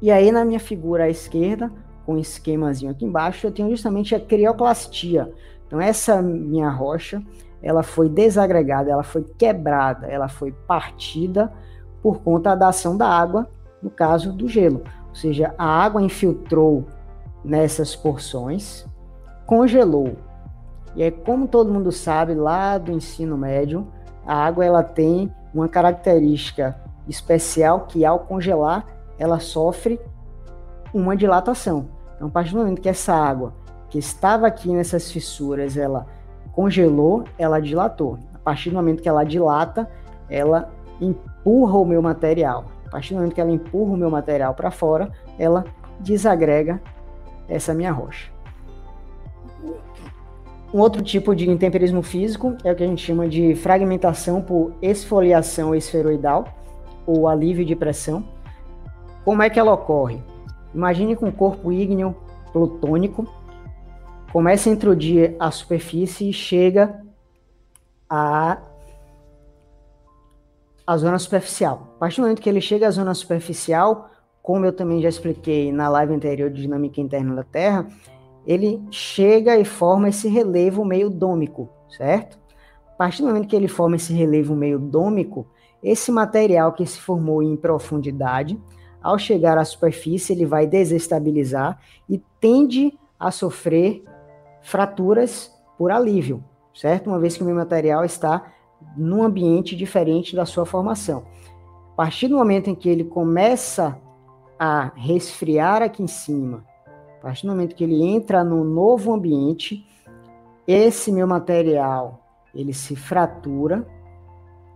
E aí, na minha figura à esquerda, com um esquemazinho aqui embaixo, eu tenho justamente a crioclastia. Então, essa minha rocha, ela foi desagregada, ela foi quebrada, ela foi partida por conta da ação da água, no caso do gelo. Ou seja, a água infiltrou nessas porções, congelou. E aí, como todo mundo sabe, lá do ensino médio, a água ela tem uma característica especial que ao congelar, ela sofre uma dilatação. Então, a partir do momento que essa água que estava aqui nessas fissuras, ela congelou, ela dilatou. A partir do momento que ela dilata, ela empurra o meu material. A partir do momento que ela empurra o meu material para fora, ela desagrega essa minha rocha. Um outro tipo de intemperismo físico é o que a gente chama de fragmentação por esfoliação esferoidal ou alívio de pressão. Como é que ela ocorre? Imagine com um corpo ígneo plutônico começa a intrudir a superfície e chega à, à zona superficial. A partir do momento que ele chega à zona superficial, como eu também já expliquei na live anterior de dinâmica interna da Terra, ele chega e forma esse relevo meio dômico, certo? A partir do momento que ele forma esse relevo meio dômico, esse material que se formou em profundidade, ao chegar à superfície, ele vai desestabilizar e tende a sofrer fraturas por alívio, certo? Uma vez que o meu material está num ambiente diferente da sua formação. A partir do momento em que ele começa a resfriar aqui em cima, a partir do momento que ele entra no novo ambiente, esse meu material ele se fratura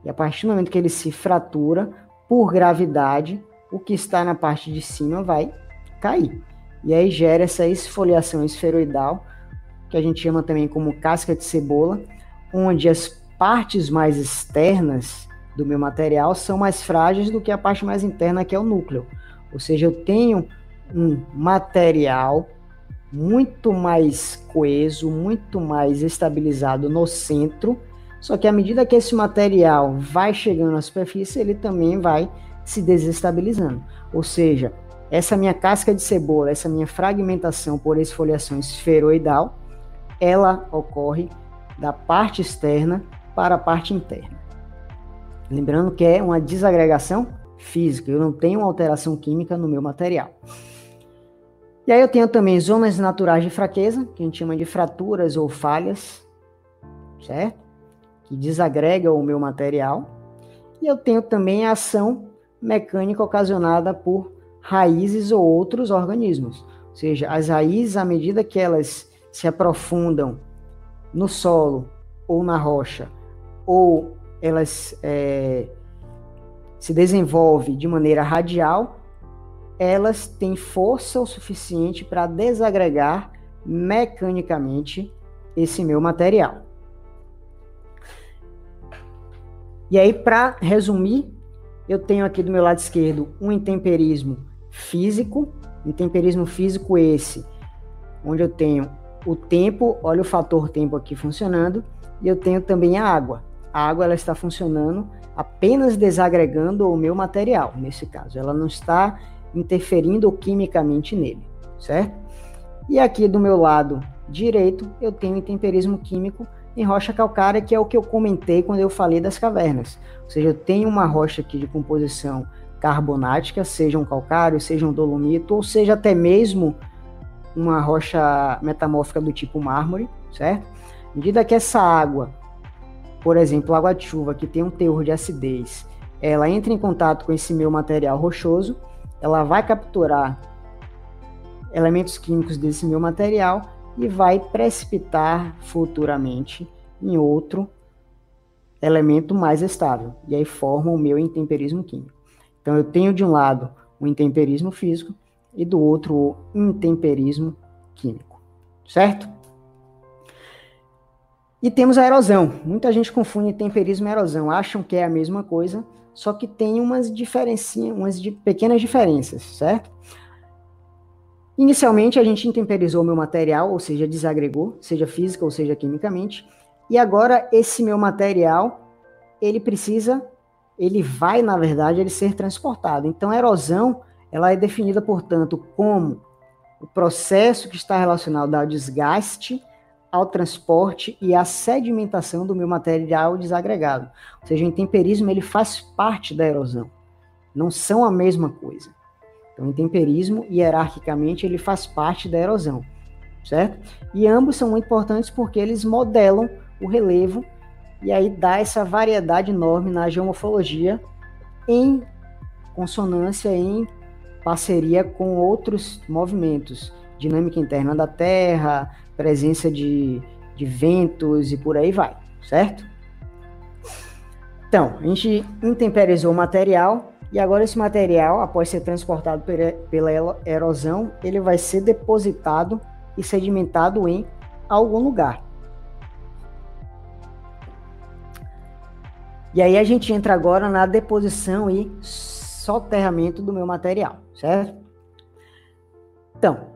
e a partir do momento que ele se fratura por gravidade, o que está na parte de cima vai cair. E aí gera essa esfoliação esferoidal que a gente chama também como casca de cebola, onde as partes mais externas do meu material são mais frágeis do que a parte mais interna, que é o núcleo. Ou seja, eu tenho um material muito mais coeso, muito mais estabilizado no centro, só que à medida que esse material vai chegando à superfície, ele também vai se desestabilizando. Ou seja, essa minha casca de cebola, essa minha fragmentação por esfoliação esferoidal, ela ocorre da parte externa para a parte interna. Lembrando que é uma desagregação física, eu não tenho alteração química no meu material. E aí eu tenho também zonas naturais de fraqueza, que a gente chama de fraturas ou falhas, certo? Que desagrega o meu material. E eu tenho também a ação mecânica ocasionada por raízes ou outros organismos. Ou seja, as raízes, à medida que elas se aprofundam no solo ou na rocha, ou elas é, se desenvolvem de maneira radial, elas têm força o suficiente para desagregar mecanicamente esse meu material. E aí, para resumir, eu tenho aqui do meu lado esquerdo um intemperismo físico, intemperismo físico esse, onde eu tenho o tempo, olha o fator tempo aqui funcionando, e eu tenho também a água. A água ela está funcionando apenas desagregando o meu material, nesse caso. Ela não está interferindo quimicamente nele, certo? E aqui do meu lado direito, eu tenho intemperismo químico em rocha calcária, que é o que eu comentei quando eu falei das cavernas. Ou seja, eu tenho uma rocha aqui de composição carbonática, seja um calcário, seja um dolomito, ou seja até mesmo uma rocha metamórfica do tipo mármore, certo? À medida que essa água, por exemplo, água de chuva, que tem um teor de acidez, ela entra em contato com esse meu material rochoso, ela vai capturar elementos químicos desse meu material e vai precipitar futuramente em outro elemento mais estável. E aí forma o meu intemperismo químico. Então eu tenho de um lado o intemperismo físico e do outro o intemperismo químico, certo? E temos a erosão. Muita gente confunde temperismo e erosão, acham que é a mesma coisa, só que tem umas diferencinhas, umas de pequenas diferenças, certo? Inicialmente a gente intemperizou meu material, ou seja, desagregou, seja física ou seja quimicamente, e agora esse meu material, ele precisa, ele vai, na verdade, ele ser transportado. Então a erosão, ela é definida, portanto, como o processo que está relacionado ao desgaste ao transporte e à sedimentação do meu material desagregado. Ou seja, o intemperismo ele faz parte da erosão. Não são a mesma coisa. Então, o intemperismo, hierarquicamente, ele faz parte da erosão, certo? E ambos são muito importantes porque eles modelam o relevo e aí dá essa variedade enorme na geomorfologia em consonância, em parceria com outros movimentos, dinâmica interna da Terra, presença de, de ventos e por aí vai, certo? Então, a gente intemperizou o material e agora esse material, após ser transportado pela erosão, ele vai ser depositado e sedimentado em algum lugar. E aí a gente entra agora na deposição e soterramento do meu material, certo? Então,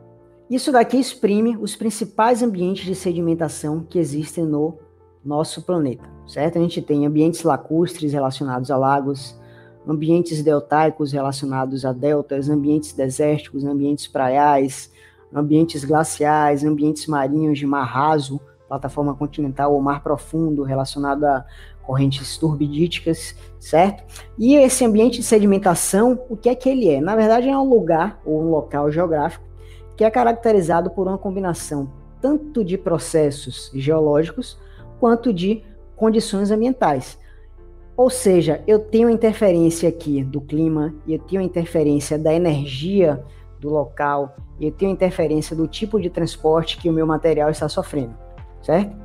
isso daqui exprime os principais ambientes de sedimentação que existem no nosso planeta, certo? A gente tem ambientes lacustres relacionados a lagos, ambientes deltaicos relacionados a deltas, ambientes desérticos, ambientes praiais, ambientes glaciais, ambientes marinhos de mar raso, plataforma continental ou mar profundo relacionado a correntes turbidíticas, certo? E esse ambiente de sedimentação, o que é que ele é? Na verdade, é um lugar ou um local geográfico que é caracterizado por uma combinação tanto de processos geológicos quanto de condições ambientais. Ou seja, eu tenho interferência aqui do clima, eu tenho interferência da energia do local, eu tenho interferência do tipo de transporte que o meu material está sofrendo, certo?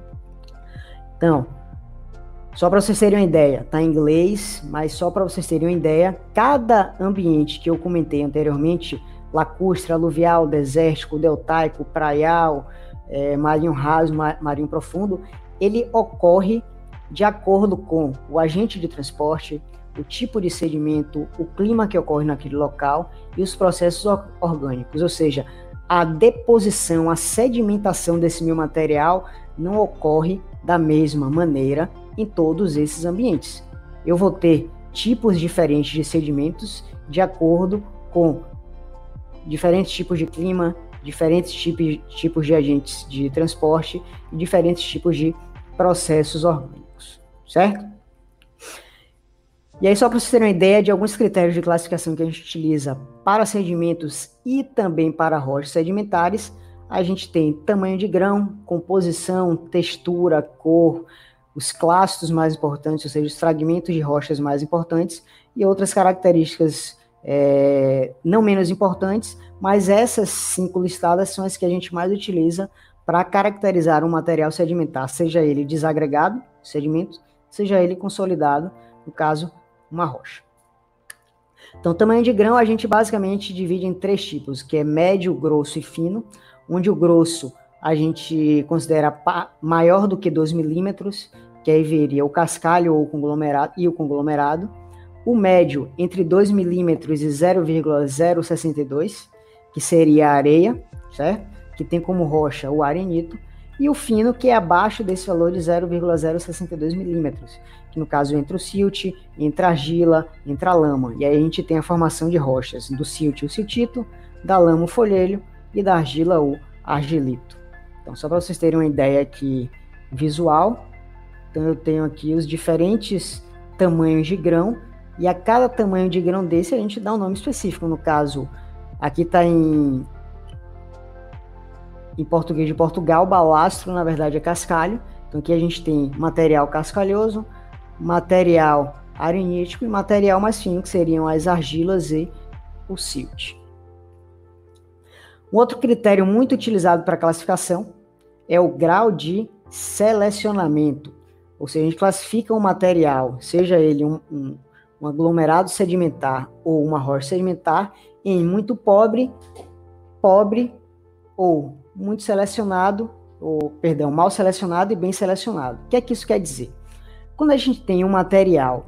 Então, só para vocês terem uma ideia, tá em inglês, mas só para vocês terem uma ideia, cada ambiente que eu comentei anteriormente lacustre, aluvial, desértico, deltaico, praial, é, marinho raso, marinho profundo, ele ocorre de acordo com o agente de transporte, o tipo de sedimento, o clima que ocorre naquele local e os processos orgânicos, ou seja, a deposição, a sedimentação desse meu material não ocorre da mesma maneira em todos esses ambientes. Eu vou ter tipos diferentes de sedimentos de acordo com diferentes tipos de clima, diferentes tipos, tipos de agentes de transporte e diferentes tipos de processos orgânicos, certo? E aí, só para vocês terem uma ideia de alguns critérios de classificação que a gente utiliza para sedimentos e também para rochas sedimentares, a gente tem tamanho de grão, composição, textura, cor, os clastos mais importantes, ou seja, os fragmentos de rochas mais importantes, e outras características é, não menos importantes, mas essas cinco listadas são as que a gente mais utiliza para caracterizar um material sedimentar, seja ele desagregado, sedimento, seja ele consolidado, no caso, uma rocha. Então, tamanho de grão a gente basicamente divide em três tipos, que é médio, grosso e fino, onde o grosso a gente considera maior do que 2 milímetros, que aí viria o cascalho ou o conglomerado, e o conglomerado. O médio, entre 2 milímetros e 0,062, que seria a areia, certo? Que tem como rocha o arenito. E o fino, que é abaixo desse valor de 0,062 milímetros, que no caso entra o silt, entra a argila, entra a lama. E aí a gente tem a formação de rochas, do silt o siltito, da lama o folhelho e da argila o argilito. Então, só para vocês terem uma ideia aqui visual, então eu tenho aqui os diferentes tamanhos de grão, e a cada tamanho de grão desse a gente dá um nome específico. No caso, aqui está em, em português de Portugal, balastro na verdade é cascalho. Então aqui a gente tem material cascalhoso, material arenítico e material mais fino, que seriam as argilas e o silt. Um outro critério muito utilizado para classificação é o grau de selecionamento. Ou seja, a gente classifica um material, seja ele um, um, um aglomerado sedimentar ou uma rocha sedimentar, em muito pobre, pobre ou muito selecionado, ou, perdão, mal selecionado e bem selecionado. O que é que isso quer dizer? Quando a gente tem um material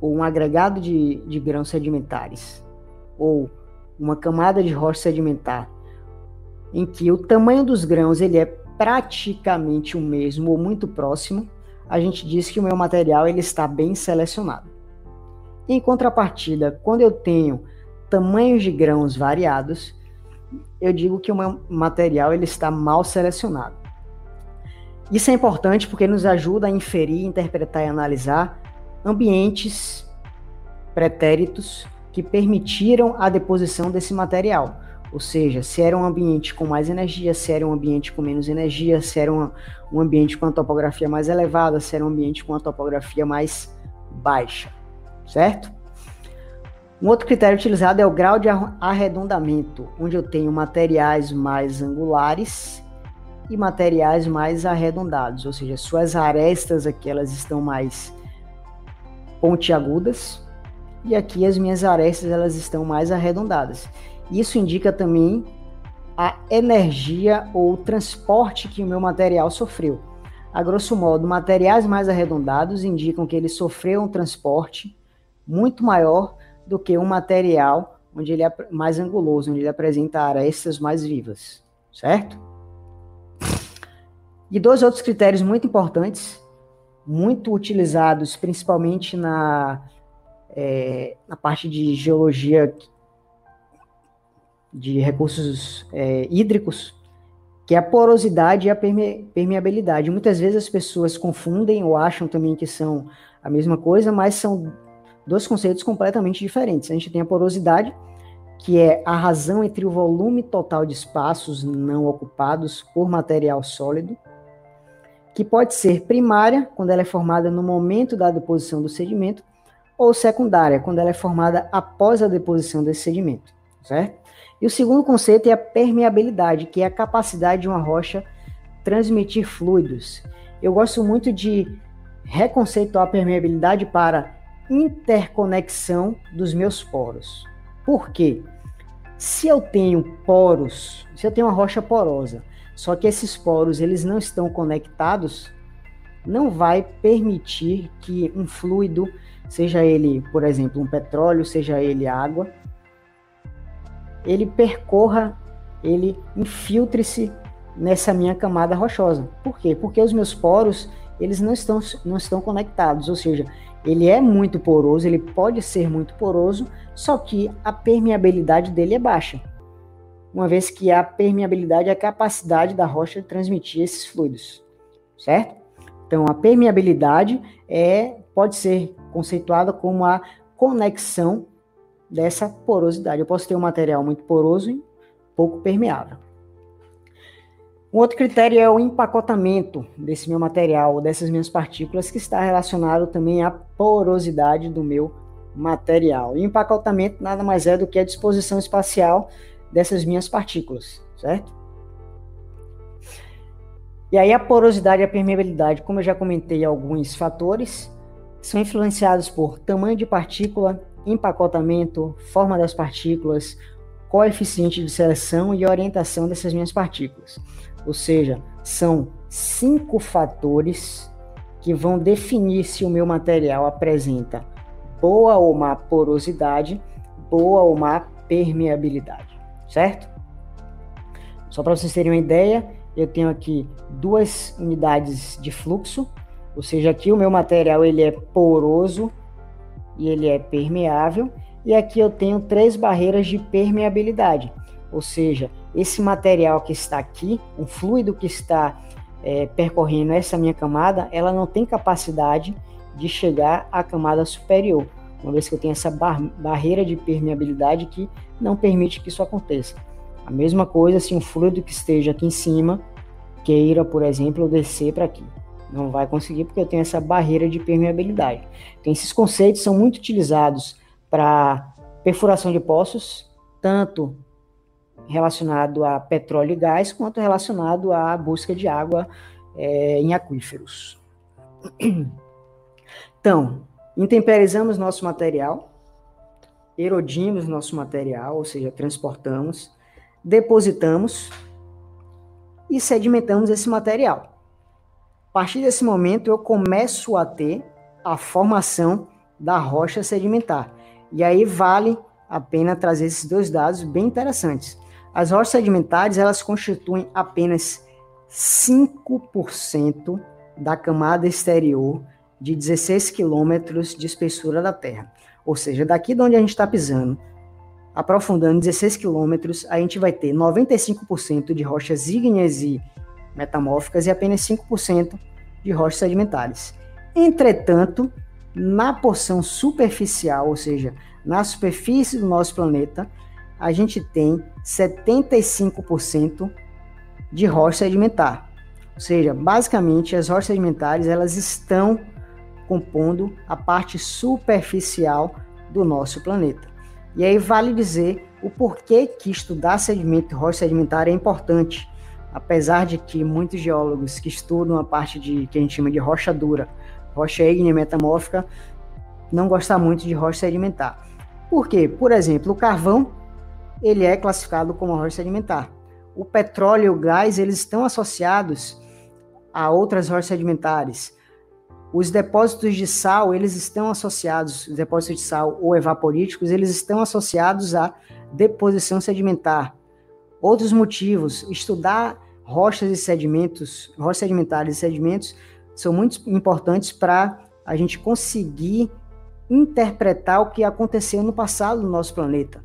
ou um agregado de, de grãos sedimentares ou uma camada de rocha sedimentar em que o tamanho dos grãos ele é praticamente o mesmo ou muito próximo, a gente diz que o meu material ele está bem selecionado. Em contrapartida, quando eu tenho tamanhos de grãos variados, eu digo que o meu material ele está mal selecionado. Isso é importante porque nos ajuda a inferir, interpretar e analisar ambientes pretéritos que permitiram a deposição desse material. Ou seja, se era um ambiente com mais energia, se era um ambiente com menos energia, se era um, um ambiente com a topografia mais elevada, se era um ambiente com a topografia mais baixa, certo? Um outro critério utilizado é o grau de arredondamento, onde eu tenho materiais mais angulares e materiais mais arredondados, ou seja, suas arestas aqui elas estão mais pontiagudas e aqui as minhas arestas elas estão mais arredondadas. Isso indica também a energia ou transporte que o meu material sofreu. A grosso modo, materiais mais arredondados indicam que ele sofreu um transporte muito maior do que um material onde ele é mais anguloso, onde ele apresenta arestas mais vivas, certo? E dois outros critérios muito importantes, muito utilizados principalmente na, é, na parte de geologia de recursos é, hídricos, que é a porosidade e a permeabilidade. Muitas vezes as pessoas confundem ou acham também que são a mesma coisa, mas são dois conceitos completamente diferentes. A gente tem a porosidade, que é a razão entre o volume total de espaços não ocupados por material sólido, que pode ser primária, quando ela é formada no momento da deposição do sedimento, ou secundária, quando ela é formada após a deposição desse sedimento, certo? E o segundo conceito é a permeabilidade, que é a capacidade de uma rocha transmitir fluidos. Eu gosto muito de reconceituar a permeabilidade para interconexão dos meus poros. Por quê? Se eu tenho poros, se eu tenho uma rocha porosa, só que esses poros eles não estão conectados, não vai permitir que um fluido, seja ele, por exemplo, um petróleo, seja ele água, ele percorra, ele infiltre-se nessa minha camada rochosa. Por quê? Porque os meus poros, eles não estão, não estão conectados, ou seja, ele é muito poroso, ele pode ser muito poroso, só que a permeabilidade dele é baixa. Uma vez que a permeabilidade é a capacidade da rocha de transmitir esses fluidos, certo? Então, a permeabilidade é, pode ser conceituada como a conexão dessa porosidade. Eu posso ter um material muito poroso e pouco permeável. Um outro critério é o empacotamento desse meu material, dessas minhas partículas, que está relacionado também à porosidade do meu material. E empacotamento nada mais é do que a disposição espacial dessas minhas partículas, certo? E aí a porosidade e a permeabilidade, como eu já comentei, alguns fatores são influenciados por tamanho de partícula, empacotamento, forma das partículas, coeficiente de seleção e orientação dessas minhas partículas. Ou seja, são cinco fatores que vão definir se o meu material apresenta boa ou má porosidade, boa ou má permeabilidade, certo? Só para vocês terem uma ideia, eu tenho aqui duas unidades de fluxo, ou seja, aqui o meu material ele é poroso e ele é permeável, e aqui eu tenho três barreiras de permeabilidade, ou seja, esse material que está aqui, um fluido que está é, percorrendo essa minha camada, ela não tem capacidade de chegar à camada superior, uma vez que eu tenho essa bar barreira de permeabilidade que não permite que isso aconteça. A mesma coisa se um fluido que esteja aqui em cima queira, por exemplo, descer para aqui. Não vai conseguir porque eu tenho essa barreira de permeabilidade. Então, esses conceitos são muito utilizados para perfuração de poços, tanto relacionado a petróleo e gás, quanto relacionado à busca de água é, em aquíferos. Então, intemperizamos nosso material, erodimos nosso material, ou seja, transportamos, depositamos e sedimentamos esse material. Partir desse momento, eu começo a ter a formação da rocha sedimentar. E aí vale a pena trazer esses dois dados bem interessantes. As rochas sedimentares, elas constituem apenas 5% da camada exterior de 16 quilômetros de espessura da Terra. Ou seja, daqui de onde a gente está pisando, aprofundando 16 quilômetros, a gente vai ter 95% de rochas ígneas e metamórficas e apenas 5% de rochas sedimentares. Entretanto, na porção superficial, ou seja, na superfície do nosso planeta, a gente tem 75% de rocha sedimentar. Ou seja, basicamente as rochas sedimentares elas estão compondo a parte superficial do nosso planeta. E aí vale dizer o porquê que estudar sedimento e rocha sedimentar é importante, apesar de que muitos geólogos que estudam a parte de que a gente chama de rocha dura, rocha ígnea metamórfica, não gostam muito de rocha sedimentar. Por quê? Por exemplo, o carvão ele é classificado como rocha sedimentar. O petróleo e o gás, eles estão associados a outras rochas sedimentares. Os depósitos de sal, eles estão associados, os depósitos de sal ou evaporíticos, eles estão associados à deposição sedimentar. Outros motivos, estudar rochas e sedimentos, rochas sedimentares e sedimentos, são muito importantes para a gente conseguir interpretar o que aconteceu no passado no nosso planeta.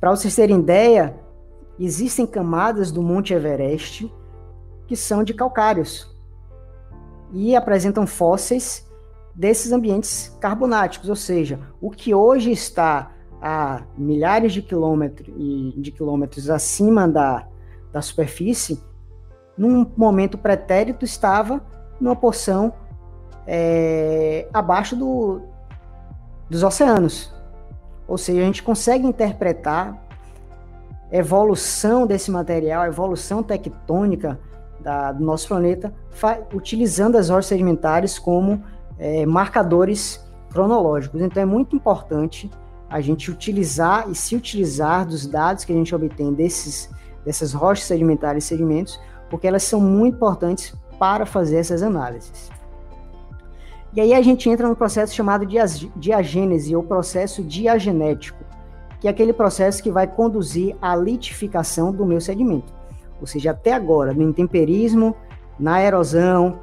Para vocês terem ideia, existem camadas do Monte Everest que são de calcários e apresentam fósseis desses ambientes carbonáticos, ou seja, o que hoje está a milhares de quilômetros, de quilômetros acima da, da superfície, num momento pretérito estava numa porção é, abaixo do, dos oceanos. Ou seja, a gente consegue interpretar evolução desse material, evolução tectônica da, do nosso planeta, utilizando as rochas sedimentares como é, marcadores cronológicos. Então é muito importante a gente utilizar e se utilizar dos dados que a gente obtém desses, dessas rochas sedimentares e sedimentos, porque elas são muito importantes para fazer essas análises. E aí a gente entra no processo chamado de diagênese, ou processo diagenético, que é aquele processo que vai conduzir à litificação do meu sedimento. Ou seja, até agora, no intemperismo, na erosão,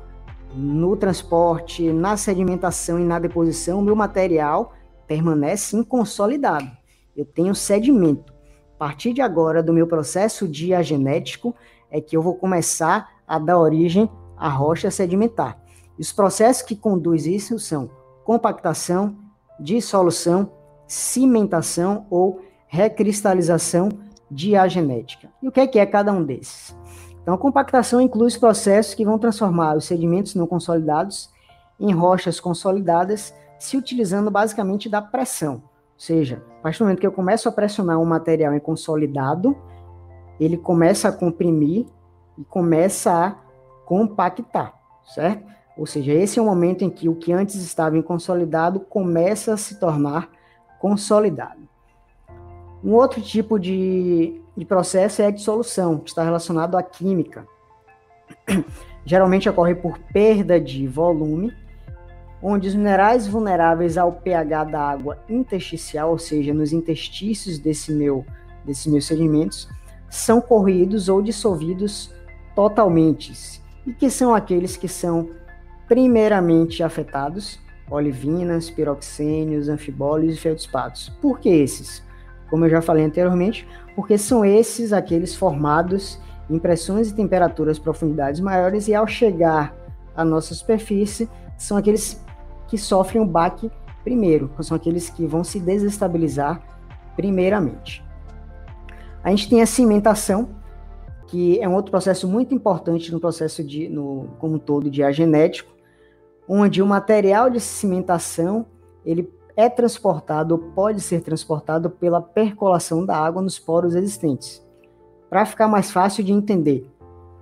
no transporte, na sedimentação e na deposição, o meu material permanece inconsolidado. Eu tenho sedimento. A partir de agora, do meu processo diagenético, é que eu vou começar a dar origem à rocha sedimentar. Os processos que conduzem isso são compactação, dissolução, cimentação ou recristalização diagenética. E o que é, que é cada um desses? Então, a compactação inclui os processos que vão transformar os sedimentos não consolidados em rochas consolidadas, se utilizando basicamente da pressão. Ou seja, partir do momento que eu começo a pressionar um material em consolidado, ele começa a comprimir e começa a compactar, certo? Ou seja, esse é o momento em que o que antes estava inconsolidado começa a se tornar consolidado. Um outro tipo de, de processo é a dissolução, que está relacionado à química. [clears throat] geralmente ocorre por perda de volume, onde os minerais vulneráveis ao pH da água intersticial, ou seja, nos interstícios desse meu, desses meus sedimentos, são corroídos ou dissolvidos totalmente, e que são aqueles que são primeiramente afetados, olivinas, piroxênios, anfibólios e feldspatos. Por que esses? Como eu já falei anteriormente, porque são esses aqueles formados em pressões e temperaturas profundidades maiores e ao chegar à nossa superfície, são aqueles que sofrem o baque primeiro, são aqueles que vão se desestabilizar primeiramente. A gente tem a cimentação, que é um outro processo muito importante no processo de, no, como um todo, de genético, onde o material de cimentação ele é transportado ou pode ser transportado pela percolação da água nos poros existentes. Para ficar mais fácil de entender,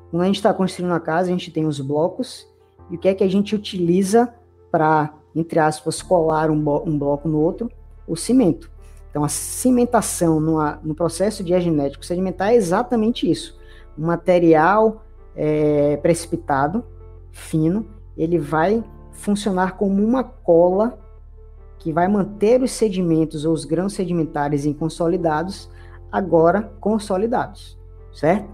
quando a gente está construindo uma casa, a gente tem os blocos e o que é que a gente utiliza para, entre aspas, colar um, um, bloco no outro? O cimento. Então, a cimentação numa, no processo diagenético sedimentar é exatamente isso um material é, precipitado, fino, ele vai funcionar como uma cola que vai manter os sedimentos ou os grãos sedimentares inconsolidados, agora consolidados, certo?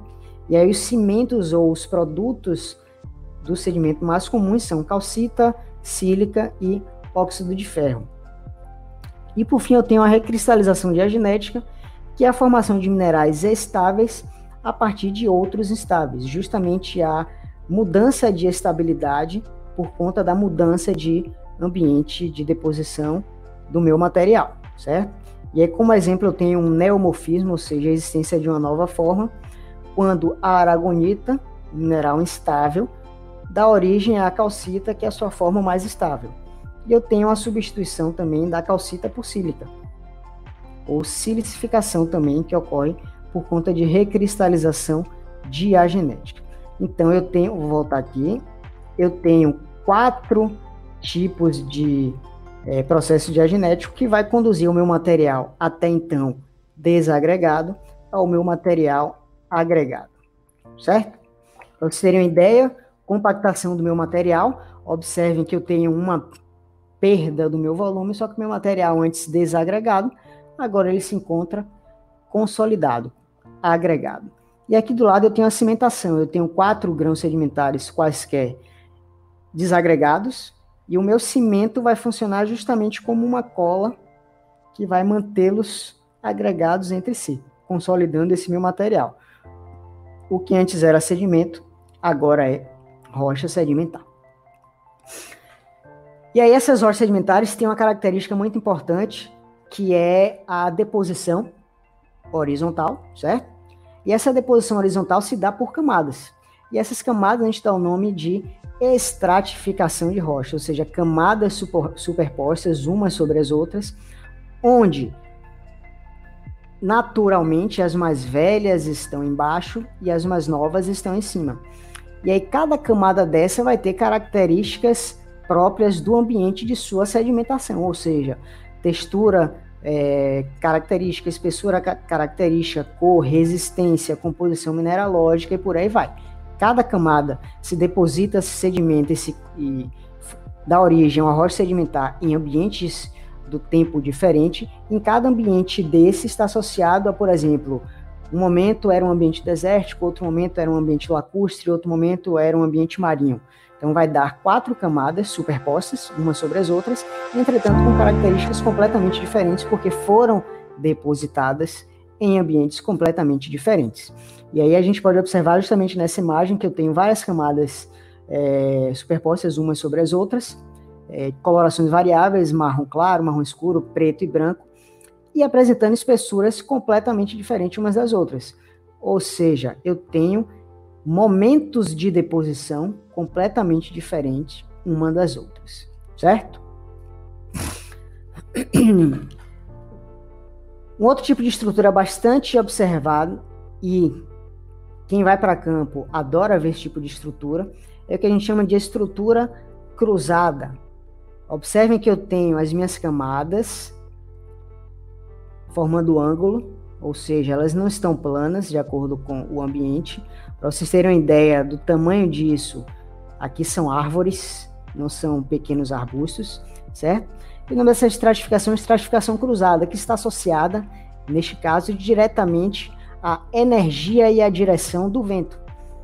E aí os cimentos ou os produtos do sedimento mais comuns são calcita, sílica e óxido de ferro. E por fim eu tenho a recristalização diagenética, que é a formação de minerais estáveis a partir de outros instáveis, justamente a mudança de estabilidade por conta da mudança de ambiente de deposição do meu material, certo? E aí, como exemplo, eu tenho um neomorfismo, ou seja, a existência de uma nova forma, quando a aragonita, mineral instável, dá origem à calcita, que é a sua forma mais estável. E eu tenho a substituição também da calcita por sílica, ou silicificação também, que ocorre por conta de recristalização diagenética. Então eu tenho, vou voltar aqui, eu tenho quatro tipos de é, processo diagenético que vai conduzir o meu material até então desagregado ao meu material agregado, certo? Para vocês terem uma ideia, compactação do meu material, observem que eu tenho uma perda do meu volume, só que meu material antes desagregado, agora ele se encontra consolidado agregado. E aqui do lado eu tenho a cimentação, eu tenho quatro grãos sedimentares quaisquer desagregados, e o meu cimento vai funcionar justamente como uma cola que vai mantê-los agregados entre si, consolidando esse meu material. O que antes era sedimento, agora é rocha sedimentar. E aí essas rochas sedimentares têm uma característica muito importante, que é a deposição horizontal, certo? E essa deposição horizontal se dá por camadas. E essas camadas a gente dá o nome de estratificação de rocha, ou seja, camadas super, superpostas umas sobre as outras, onde naturalmente as mais velhas estão embaixo e as mais novas estão em cima. E aí cada camada dessa vai ter características próprias do ambiente de sua sedimentação, ou seja, textura é, característica, espessura característica, cor, resistência, composição mineralógica e por aí vai. Cada camada se deposita, se sedimenta e, se, e dá origem a rocha sedimentar em ambientes do tempo diferente. Em cada ambiente desse está associado a, por exemplo, um momento era um ambiente desértico, outro momento era um ambiente lacustre, outro momento era um ambiente marinho. Então vai dar quatro camadas superpostas, umas sobre as outras, entretanto com características completamente diferentes, porque foram depositadas em ambientes completamente diferentes. E aí a gente pode observar justamente nessa imagem que eu tenho várias camadas é, superpostas umas sobre as outras, é, colorações variáveis, marrom claro, marrom escuro, preto e branco, e apresentando espessuras completamente diferentes umas das outras. Ou seja, eu tenho momentos de deposição completamente diferentes uma das outras, certo? Um outro tipo de estrutura bastante observado e quem vai para campo adora ver esse tipo de estrutura é o que a gente chama de estrutura cruzada. Observem que eu tenho as minhas camadas formando ângulo ou seja, elas não estão planas de acordo com o ambiente. Para vocês terem uma ideia do tamanho disso, aqui são árvores, não são pequenos arbustos, certo? E o nome dessa estratificação é estratificação cruzada, que está associada, neste caso, diretamente à energia e à direção do vento.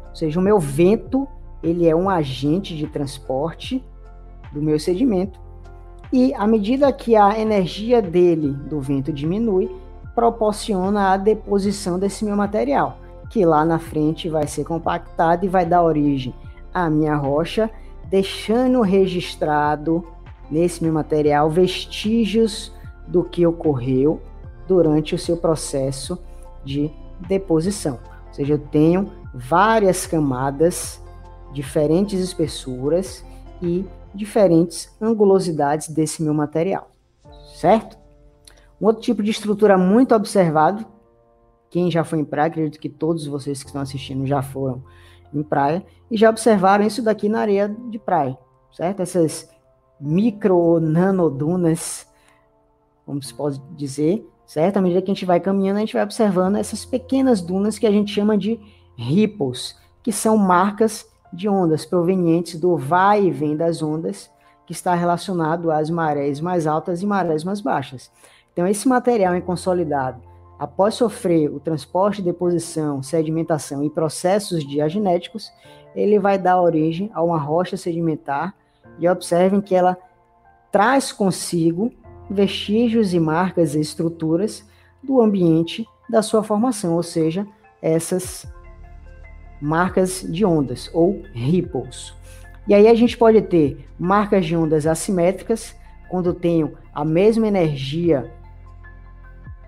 Ou seja, o meu vento, ele é um agente de transporte do meu sedimento, e à medida que a energia dele, do vento, diminui, proporciona a deposição desse meu material, que lá na frente vai ser compactado e vai dar origem à minha rocha, deixando registrado nesse meu material vestígios do que ocorreu durante o seu processo de deposição. Ou seja, eu tenho várias camadas, diferentes espessuras e diferentes angulosidades desse meu material, certo? Um outro tipo de estrutura muito observado, quem já foi em praia, acredito que todos vocês que estão assistindo já foram em praia e já observaram isso daqui na areia de praia, certo? Essas micro nanodunas, como se pode dizer, certo? À medida que a gente vai caminhando, a gente vai observando essas pequenas dunas que a gente chama de ripples, que são marcas de ondas provenientes do vai e vem das ondas, que está relacionado às marés mais altas e marés mais baixas. Então, esse material em consolidado, após sofrer o transporte, deposição, sedimentação e processos diagenéticos, ele vai dar origem a uma rocha sedimentar e observem que ela traz consigo vestígios e marcas e estruturas do ambiente da sua formação, ou seja, essas marcas de ondas ou ripples. E aí a gente pode ter marcas de ondas assimétricas, quando tenho a mesma energia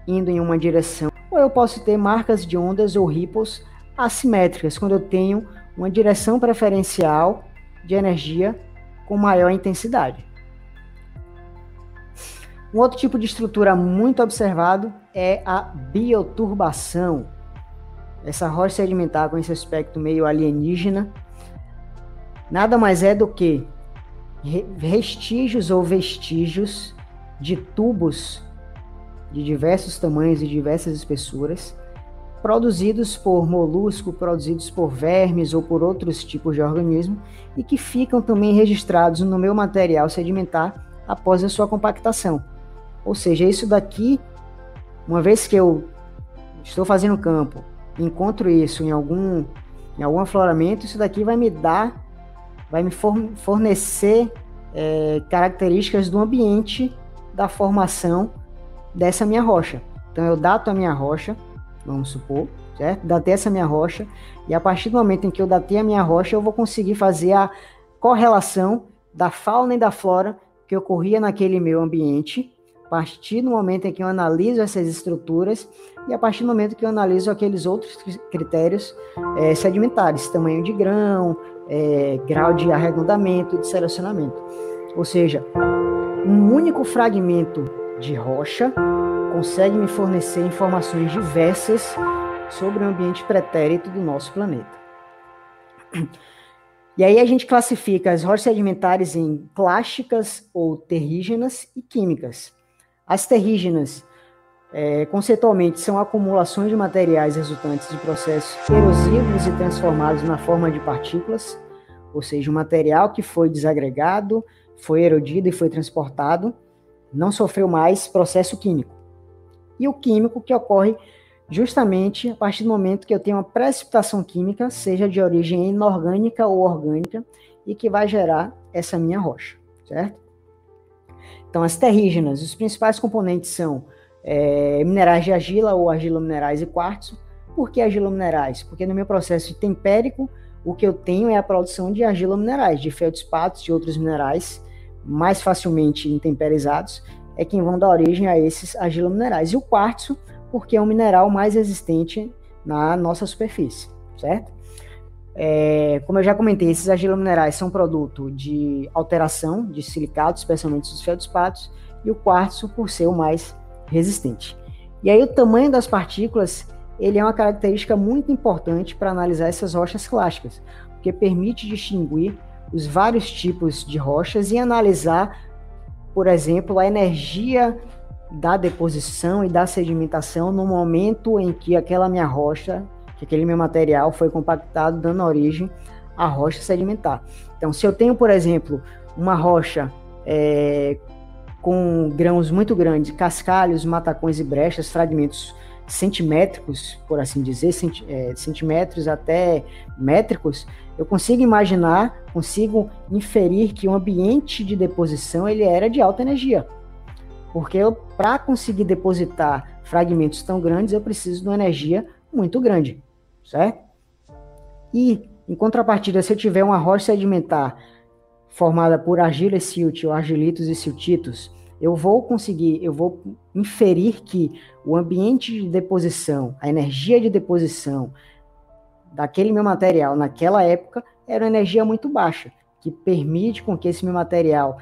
indo em uma direção, ou eu posso ter marcas de ondas ou ripples assimétricas, quando eu tenho uma direção preferencial de energia com maior intensidade. Um outro tipo de estrutura muito observado é a bioturbação. Essa rocha sedimentar com esse aspecto meio alienígena nada mais é do que vestígios ou vestígios de tubos de diversos tamanhos e diversas espessuras, produzidos por molusco, produzidos por vermes ou por outros tipos de organismo e que ficam também registrados no meu material sedimentar após a sua compactação. Ou seja, isso daqui, uma vez que eu estou fazendo campo, encontro isso em algum em algum afloramento, isso daqui vai me dar, vai me fornecer é, características do ambiente da formação dessa minha rocha. Então eu dato a minha rocha, vamos supor, certo? Datei essa minha rocha, e a partir do momento em que eu datei a minha rocha, eu vou conseguir fazer a correlação da fauna e da flora que ocorria naquele meu ambiente, a partir do momento em que eu analiso essas estruturas e a partir do momento que eu analiso aqueles outros critérios é, sedimentares, tamanho de grão, é, grau de arredondamento, de selecionamento. Ou seja, um único fragmento de rocha consegue me fornecer informações diversas sobre o ambiente pretérito do nosso planeta. E aí a gente classifica as rochas sedimentares em clásticas ou terrígenas e químicas. As terrígenas, é, conceitualmente, são acumulações de materiais resultantes de processos erosivos e transformados na forma de partículas, ou seja, um material que foi desagregado, foi erodido e foi transportado, não sofreu mais processo químico. E o químico que ocorre justamente a partir do momento que eu tenho uma precipitação química, seja de origem inorgânica ou orgânica, e que vai gerar essa minha rocha, certo? Então, as terrígenas, os principais componentes são é, minerais de argila ou argilominerais e quartzo. Por que argilominerais? Porque no meu processo tempérico, o que eu tenho é a produção de argilominerais, de feldspatos e outros minerais mais facilmente intemperizados, é quem vão dar origem a esses argilominerais. E o quartzo, porque é um mineral mais resistente na nossa superfície, certo? É, como eu já comentei, esses argilominerais são produto de alteração de silicatos, especialmente dos feldspatos, e o quartzo por ser o mais resistente. E aí o tamanho das partículas, ele é uma característica muito importante para analisar essas rochas clássicas, porque permite distinguir os vários tipos de rochas e analisar, por exemplo, a energia da deposição e da sedimentação no momento em que aquela minha rocha, que aquele meu material foi compactado, dando origem à rocha sedimentar. Então, se eu tenho, por exemplo, uma rocha é, com grãos muito grandes, cascalhos, matacões e brechas, fragmentos centimétricos, por assim dizer, centi é, centímetros até métricos, eu consigo imaginar, consigo inferir que o ambiente de deposição ele era de alta energia. Porque para conseguir depositar fragmentos tão grandes, eu preciso de uma energia muito grande, certo? E, em contrapartida, se eu tiver uma rocha sedimentar formada por argila silt ou argilitos e siltitos, eu vou conseguir, eu vou inferir que o ambiente de deposição, a energia de deposição daquele meu material naquela época era uma energia muito baixa, que permite com que esse meu material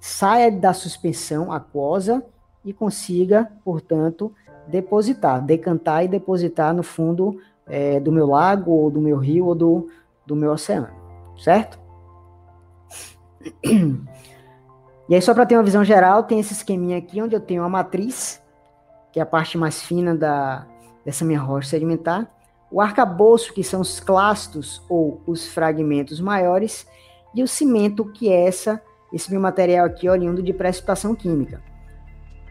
saia da suspensão aquosa e consiga, portanto, depositar, decantar e depositar no fundo é, do meu lago, ou do meu rio, ou do, do meu oceano, certo? [clears throat] E aí, só para ter uma visão geral, tem esse esqueminha aqui, onde eu tenho a matriz, que é a parte mais fina da, dessa minha rocha sedimentar, o arcabouço, que são os clastos ou os fragmentos maiores, e o cimento, que é essa, esse meu material aqui oriundo de precipitação química.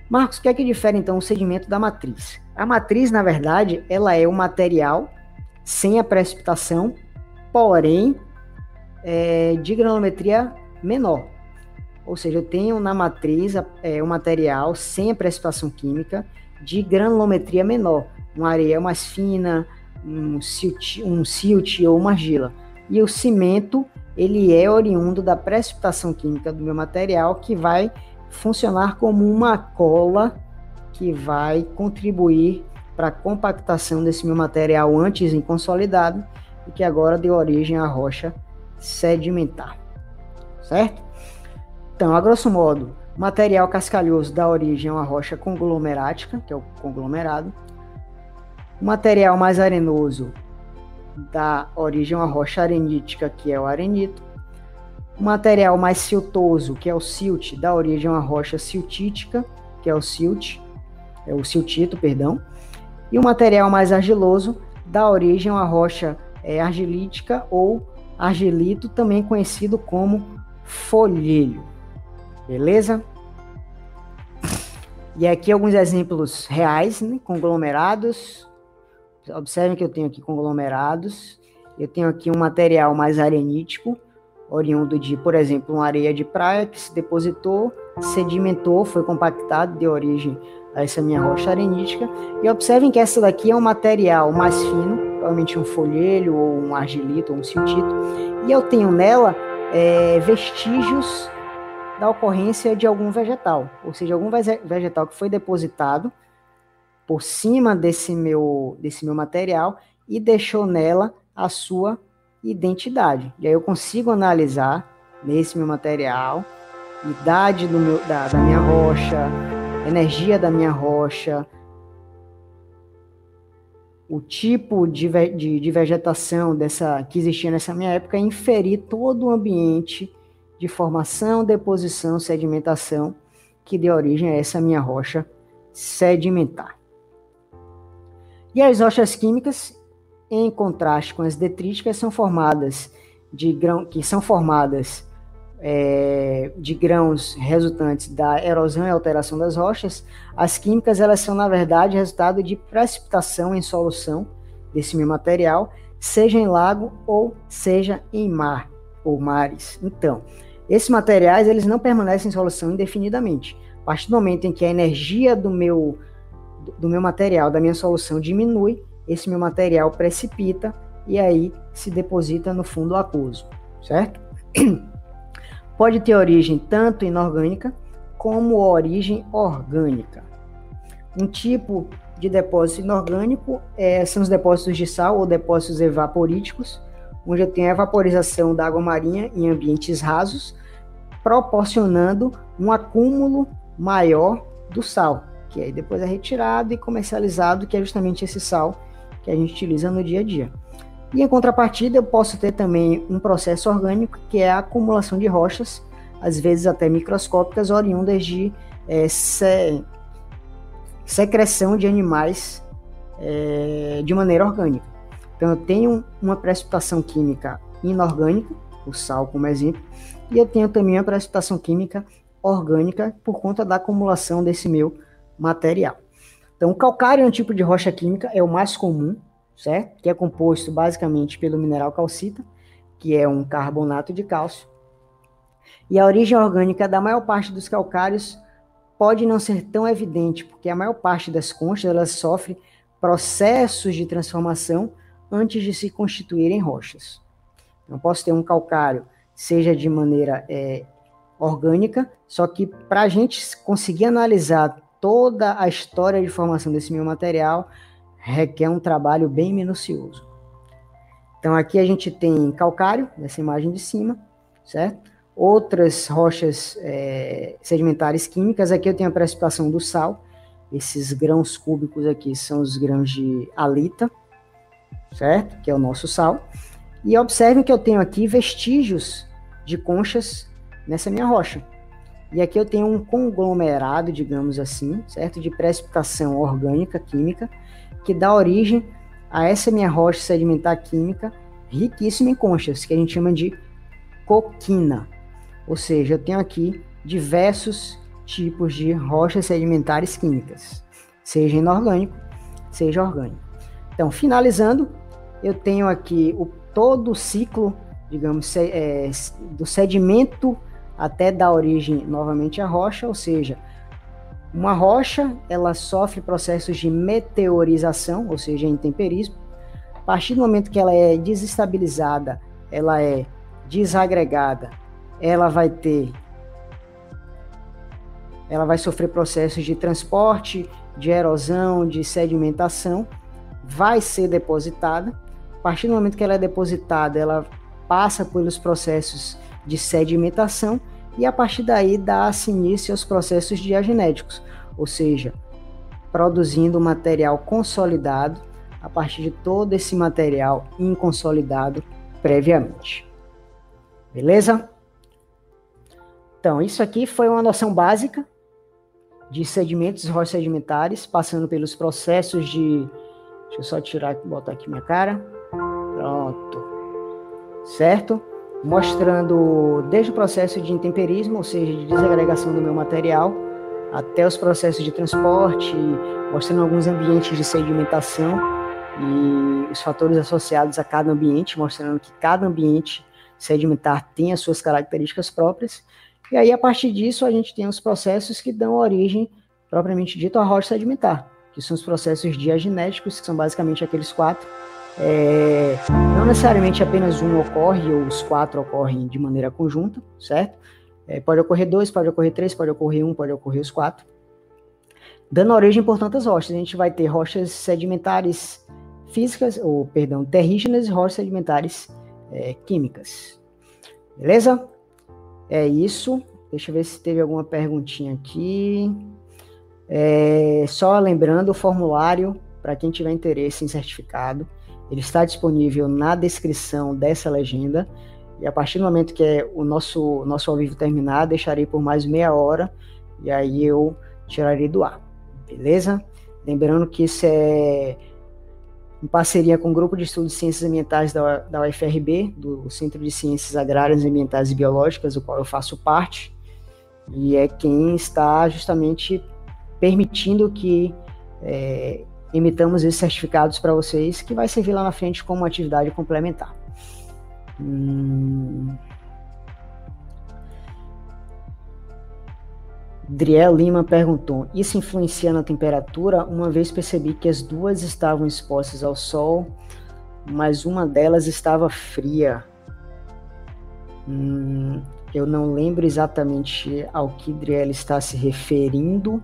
Marcos, o que é que difere então o sedimento da matriz? A matriz, na verdade, ela é o material sem a precipitação, porém é, de granulometria menor. Ou seja, eu tenho na matriz é, o material sem precipitação química de granulometria menor, uma areia mais fina, um silt, um silt ou uma argila. E o cimento, ele é oriundo da precipitação química do meu material, que vai funcionar como uma cola que vai contribuir para a compactação desse meu material antes inconsolidado e que agora deu origem à rocha sedimentar. Certo? Então, a grosso modo, material cascalhoso dá origem a uma rocha conglomerática, que é o conglomerado. O material mais arenoso dá origem a uma rocha arenítica, que é o arenito. O material mais siltoso, que é o silt, dá origem a uma rocha siltítica, que é o silt, é o siltito, perdão. E o material mais argiloso dá origem a uma rocha é, argilítica ou argilito, também conhecido como folhelho. Beleza? E aqui alguns exemplos reais, né? conglomerados. Observem que eu tenho aqui conglomerados. Eu tenho aqui um material mais arenítico, oriundo de, por exemplo, uma areia de praia que se depositou, sedimentou, foi compactado, deu origem a essa minha rocha arenítica. E observem que essa daqui é um material mais fino, provavelmente um folhelho, ou um argilito, ou um siltito. E eu tenho nela é, vestígios da ocorrência de algum vegetal, ou seja, algum vegetal que foi depositado por cima desse meu, desse meu material e deixou nela a sua identidade. E aí eu consigo analisar nesse meu material idade meu, da, da minha rocha, energia da minha rocha, o tipo de, de, de, vegetação dessa que existia nessa minha época, inferir todo o ambiente de formação, deposição, sedimentação, que deu origem a essa minha rocha sedimentar. E as rochas químicas, em contraste com as detríticas, são formadas de grão, que são formadas é, de grãos resultantes da erosão e alteração das rochas. As químicas, elas são, na verdade, resultado de precipitação em solução desse meu material, seja em lago ou seja em mar ou mares. Então, esses materiais eles não permanecem em solução indefinidamente. A partir do momento em que a energia do meu, do meu material, da minha solução diminui, esse meu material precipita e aí se deposita no fundo aquoso, certo? [clears throat] Pode ter origem tanto inorgânica como origem orgânica. Um tipo de depósito inorgânico é, são os depósitos de sal ou depósitos evaporíticos, onde eu tenho a vaporização da água marinha em ambientes rasos, proporcionando um acúmulo maior do sal, que aí depois é retirado e comercializado, que é justamente esse sal que a gente utiliza no dia a dia. E em contrapartida, eu posso ter também um processo orgânico, que é a acumulação de rochas, às vezes até microscópicas, oriundas de é, secreção de animais é, de maneira orgânica. Então, eu tenho uma precipitação química inorgânica, o sal como exemplo, e eu tenho também a precipitação química orgânica por conta da acumulação desse meu material. Então, o calcário é um tipo de rocha química, é o mais comum, certo? Que é composto basicamente pelo mineral calcita, que é um carbonato de cálcio. E a origem orgânica da maior parte dos calcários pode não ser tão evidente, porque a maior parte das conchas elas sofrem processos de transformação antes de se constituírem rochas. Então, posso ter um calcário, seja de maneira é, orgânica, só que para a gente conseguir analisar toda a história de formação desse meu material, requer um trabalho bem minucioso. Então, aqui a gente tem calcário, nessa imagem de cima, certo? Outras rochas é, sedimentares químicas, aqui eu tenho a precipitação do sal, esses grãos cúbicos aqui são os grãos de alita, certo? Que é o nosso sal. E observem que eu tenho aqui vestígios de conchas nessa minha rocha. E aqui eu tenho um conglomerado, digamos assim, certo? De precipitação orgânica, química, que dá origem a essa minha rocha sedimentar química riquíssima em conchas, que a gente chama de coquina. Ou seja, eu tenho aqui diversos tipos de rochas sedimentares químicas, seja inorgânico, seja orgânico. Então, finalizando, eu tenho aqui o, todo o ciclo, digamos, é, do sedimento até dar origem novamente à rocha, ou seja, uma rocha ela sofre processos de meteorização, ou seja, intemperismo. A partir do momento que ela é desestabilizada, ela é desagregada, ela vai ter ela vai sofrer processos de transporte, de erosão, de sedimentação, vai ser depositada. Partir do momento que ela é depositada, ela passa pelos processos de sedimentação e a partir daí dá-se início aos processos diagenéticos, ou seja, produzindo material consolidado a partir de todo esse material inconsolidado previamente. Beleza? Então, isso aqui foi uma noção básica de sedimentos rochas sedimentares, passando pelos processos de. Deixa eu só tirar botar aqui minha cara. Pronto. Certo? mostrando desde o processo de intemperismo, ou seja, de desagregação do meu material, até os processos de transporte, mostrando alguns ambientes de sedimentação e os fatores associados a cada ambiente, mostrando que cada ambiente sedimentar tem as suas características próprias. E aí, a partir disso, a gente tem os processos que dão origem, propriamente dito, à rocha sedimentar, que são os processos diagenéticos, que são basicamente aqueles quatro, é, não necessariamente apenas um ocorre ou os quatro ocorrem de maneira conjunta, certo? É, pode ocorrer dois, pode ocorrer três, pode ocorrer um, pode ocorrer os quatro. Dando origem, portanto, às rochas. A gente vai ter rochas sedimentares físicas, ou, perdão, terrígenas e rochas sedimentares é, químicas. Beleza? É isso. Deixa eu ver se teve alguma perguntinha aqui. É, só lembrando o formulário para quem tiver interesse em certificado. Ele está disponível na descrição dessa legenda. E a partir do momento que é o nosso, nosso ao vivo terminar, deixarei por mais meia hora e aí eu tirarei do ar. Beleza? Lembrando que isso é em parceria com o Grupo de Estudos de Ciências Ambientais da, da UFRB, do Centro de Ciências Agrárias, Ambientais e Biológicas, do qual eu faço parte, e é quem está justamente permitindo que é, emitamos esses certificados para vocês, que vai servir lá na frente como atividade complementar. Hum... Driel Lima perguntou: Isso influencia na temperatura? Uma vez percebi que as duas estavam expostas ao sol, mas uma delas estava fria. Hum, eu não lembro exatamente ao que Driel está se referindo.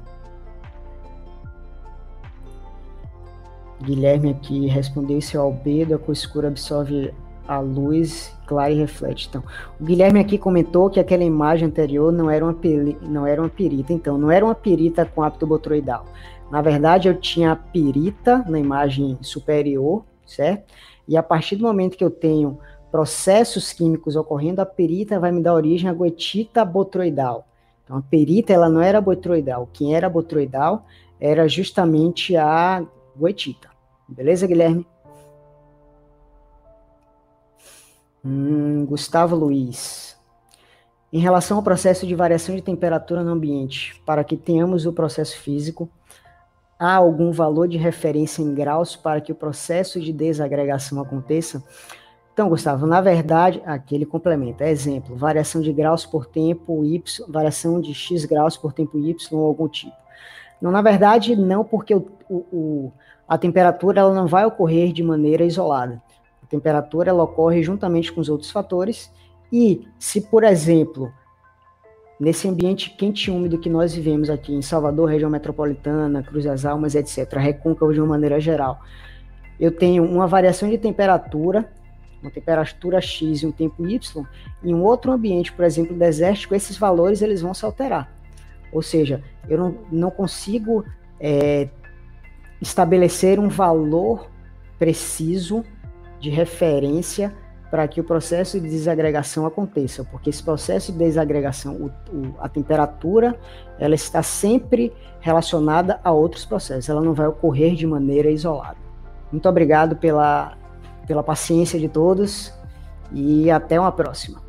Guilherme aqui respondeu se o albedo, a cor escura absorve a luz clara e reflete. Então, o Guilherme aqui comentou que aquela imagem anterior não era uma, peri, não era uma pirita. Então, não era uma pirita com hábito botroidal. Na verdade, eu tinha a pirita na imagem superior, certo? E a partir do momento que eu tenho processos químicos ocorrendo, a perita vai me dar origem à goetita botroidal. Então, a perita ela não era botroidal. Quem era botroidal era justamente a goetita. Beleza, Guilherme? Hum, Gustavo Luiz. Em relação ao processo de variação de temperatura no ambiente, para que tenhamos o processo físico, há algum valor de referência em graus para que o processo de desagregação aconteça? Então, Gustavo, na verdade, aqui ele complementa. Exemplo, variação de graus por tempo y, variação de x graus por tempo y ou algum tipo. Não, na verdade, não, porque o, o, a temperatura ela não vai ocorrer de maneira isolada. A temperatura ela ocorre juntamente com os outros fatores e se, por exemplo, nesse ambiente quente e úmido que nós vivemos aqui em Salvador, região metropolitana, Cruz das Almas, etc., recôncavo de uma maneira geral, eu tenho uma variação de temperatura, uma temperatura X e um tempo Y, em um outro ambiente, por exemplo, desértico, esses valores eles vão se alterar. Ou seja, eu não, não consigo é, estabelecer um valor preciso de referência para que o processo de desagregação aconteça, porque esse processo de desagregação, o, o, a temperatura, ela está sempre relacionada a outros processos, ela não vai ocorrer de maneira isolada. Muito obrigado pela, pela paciência de todos e até uma próxima.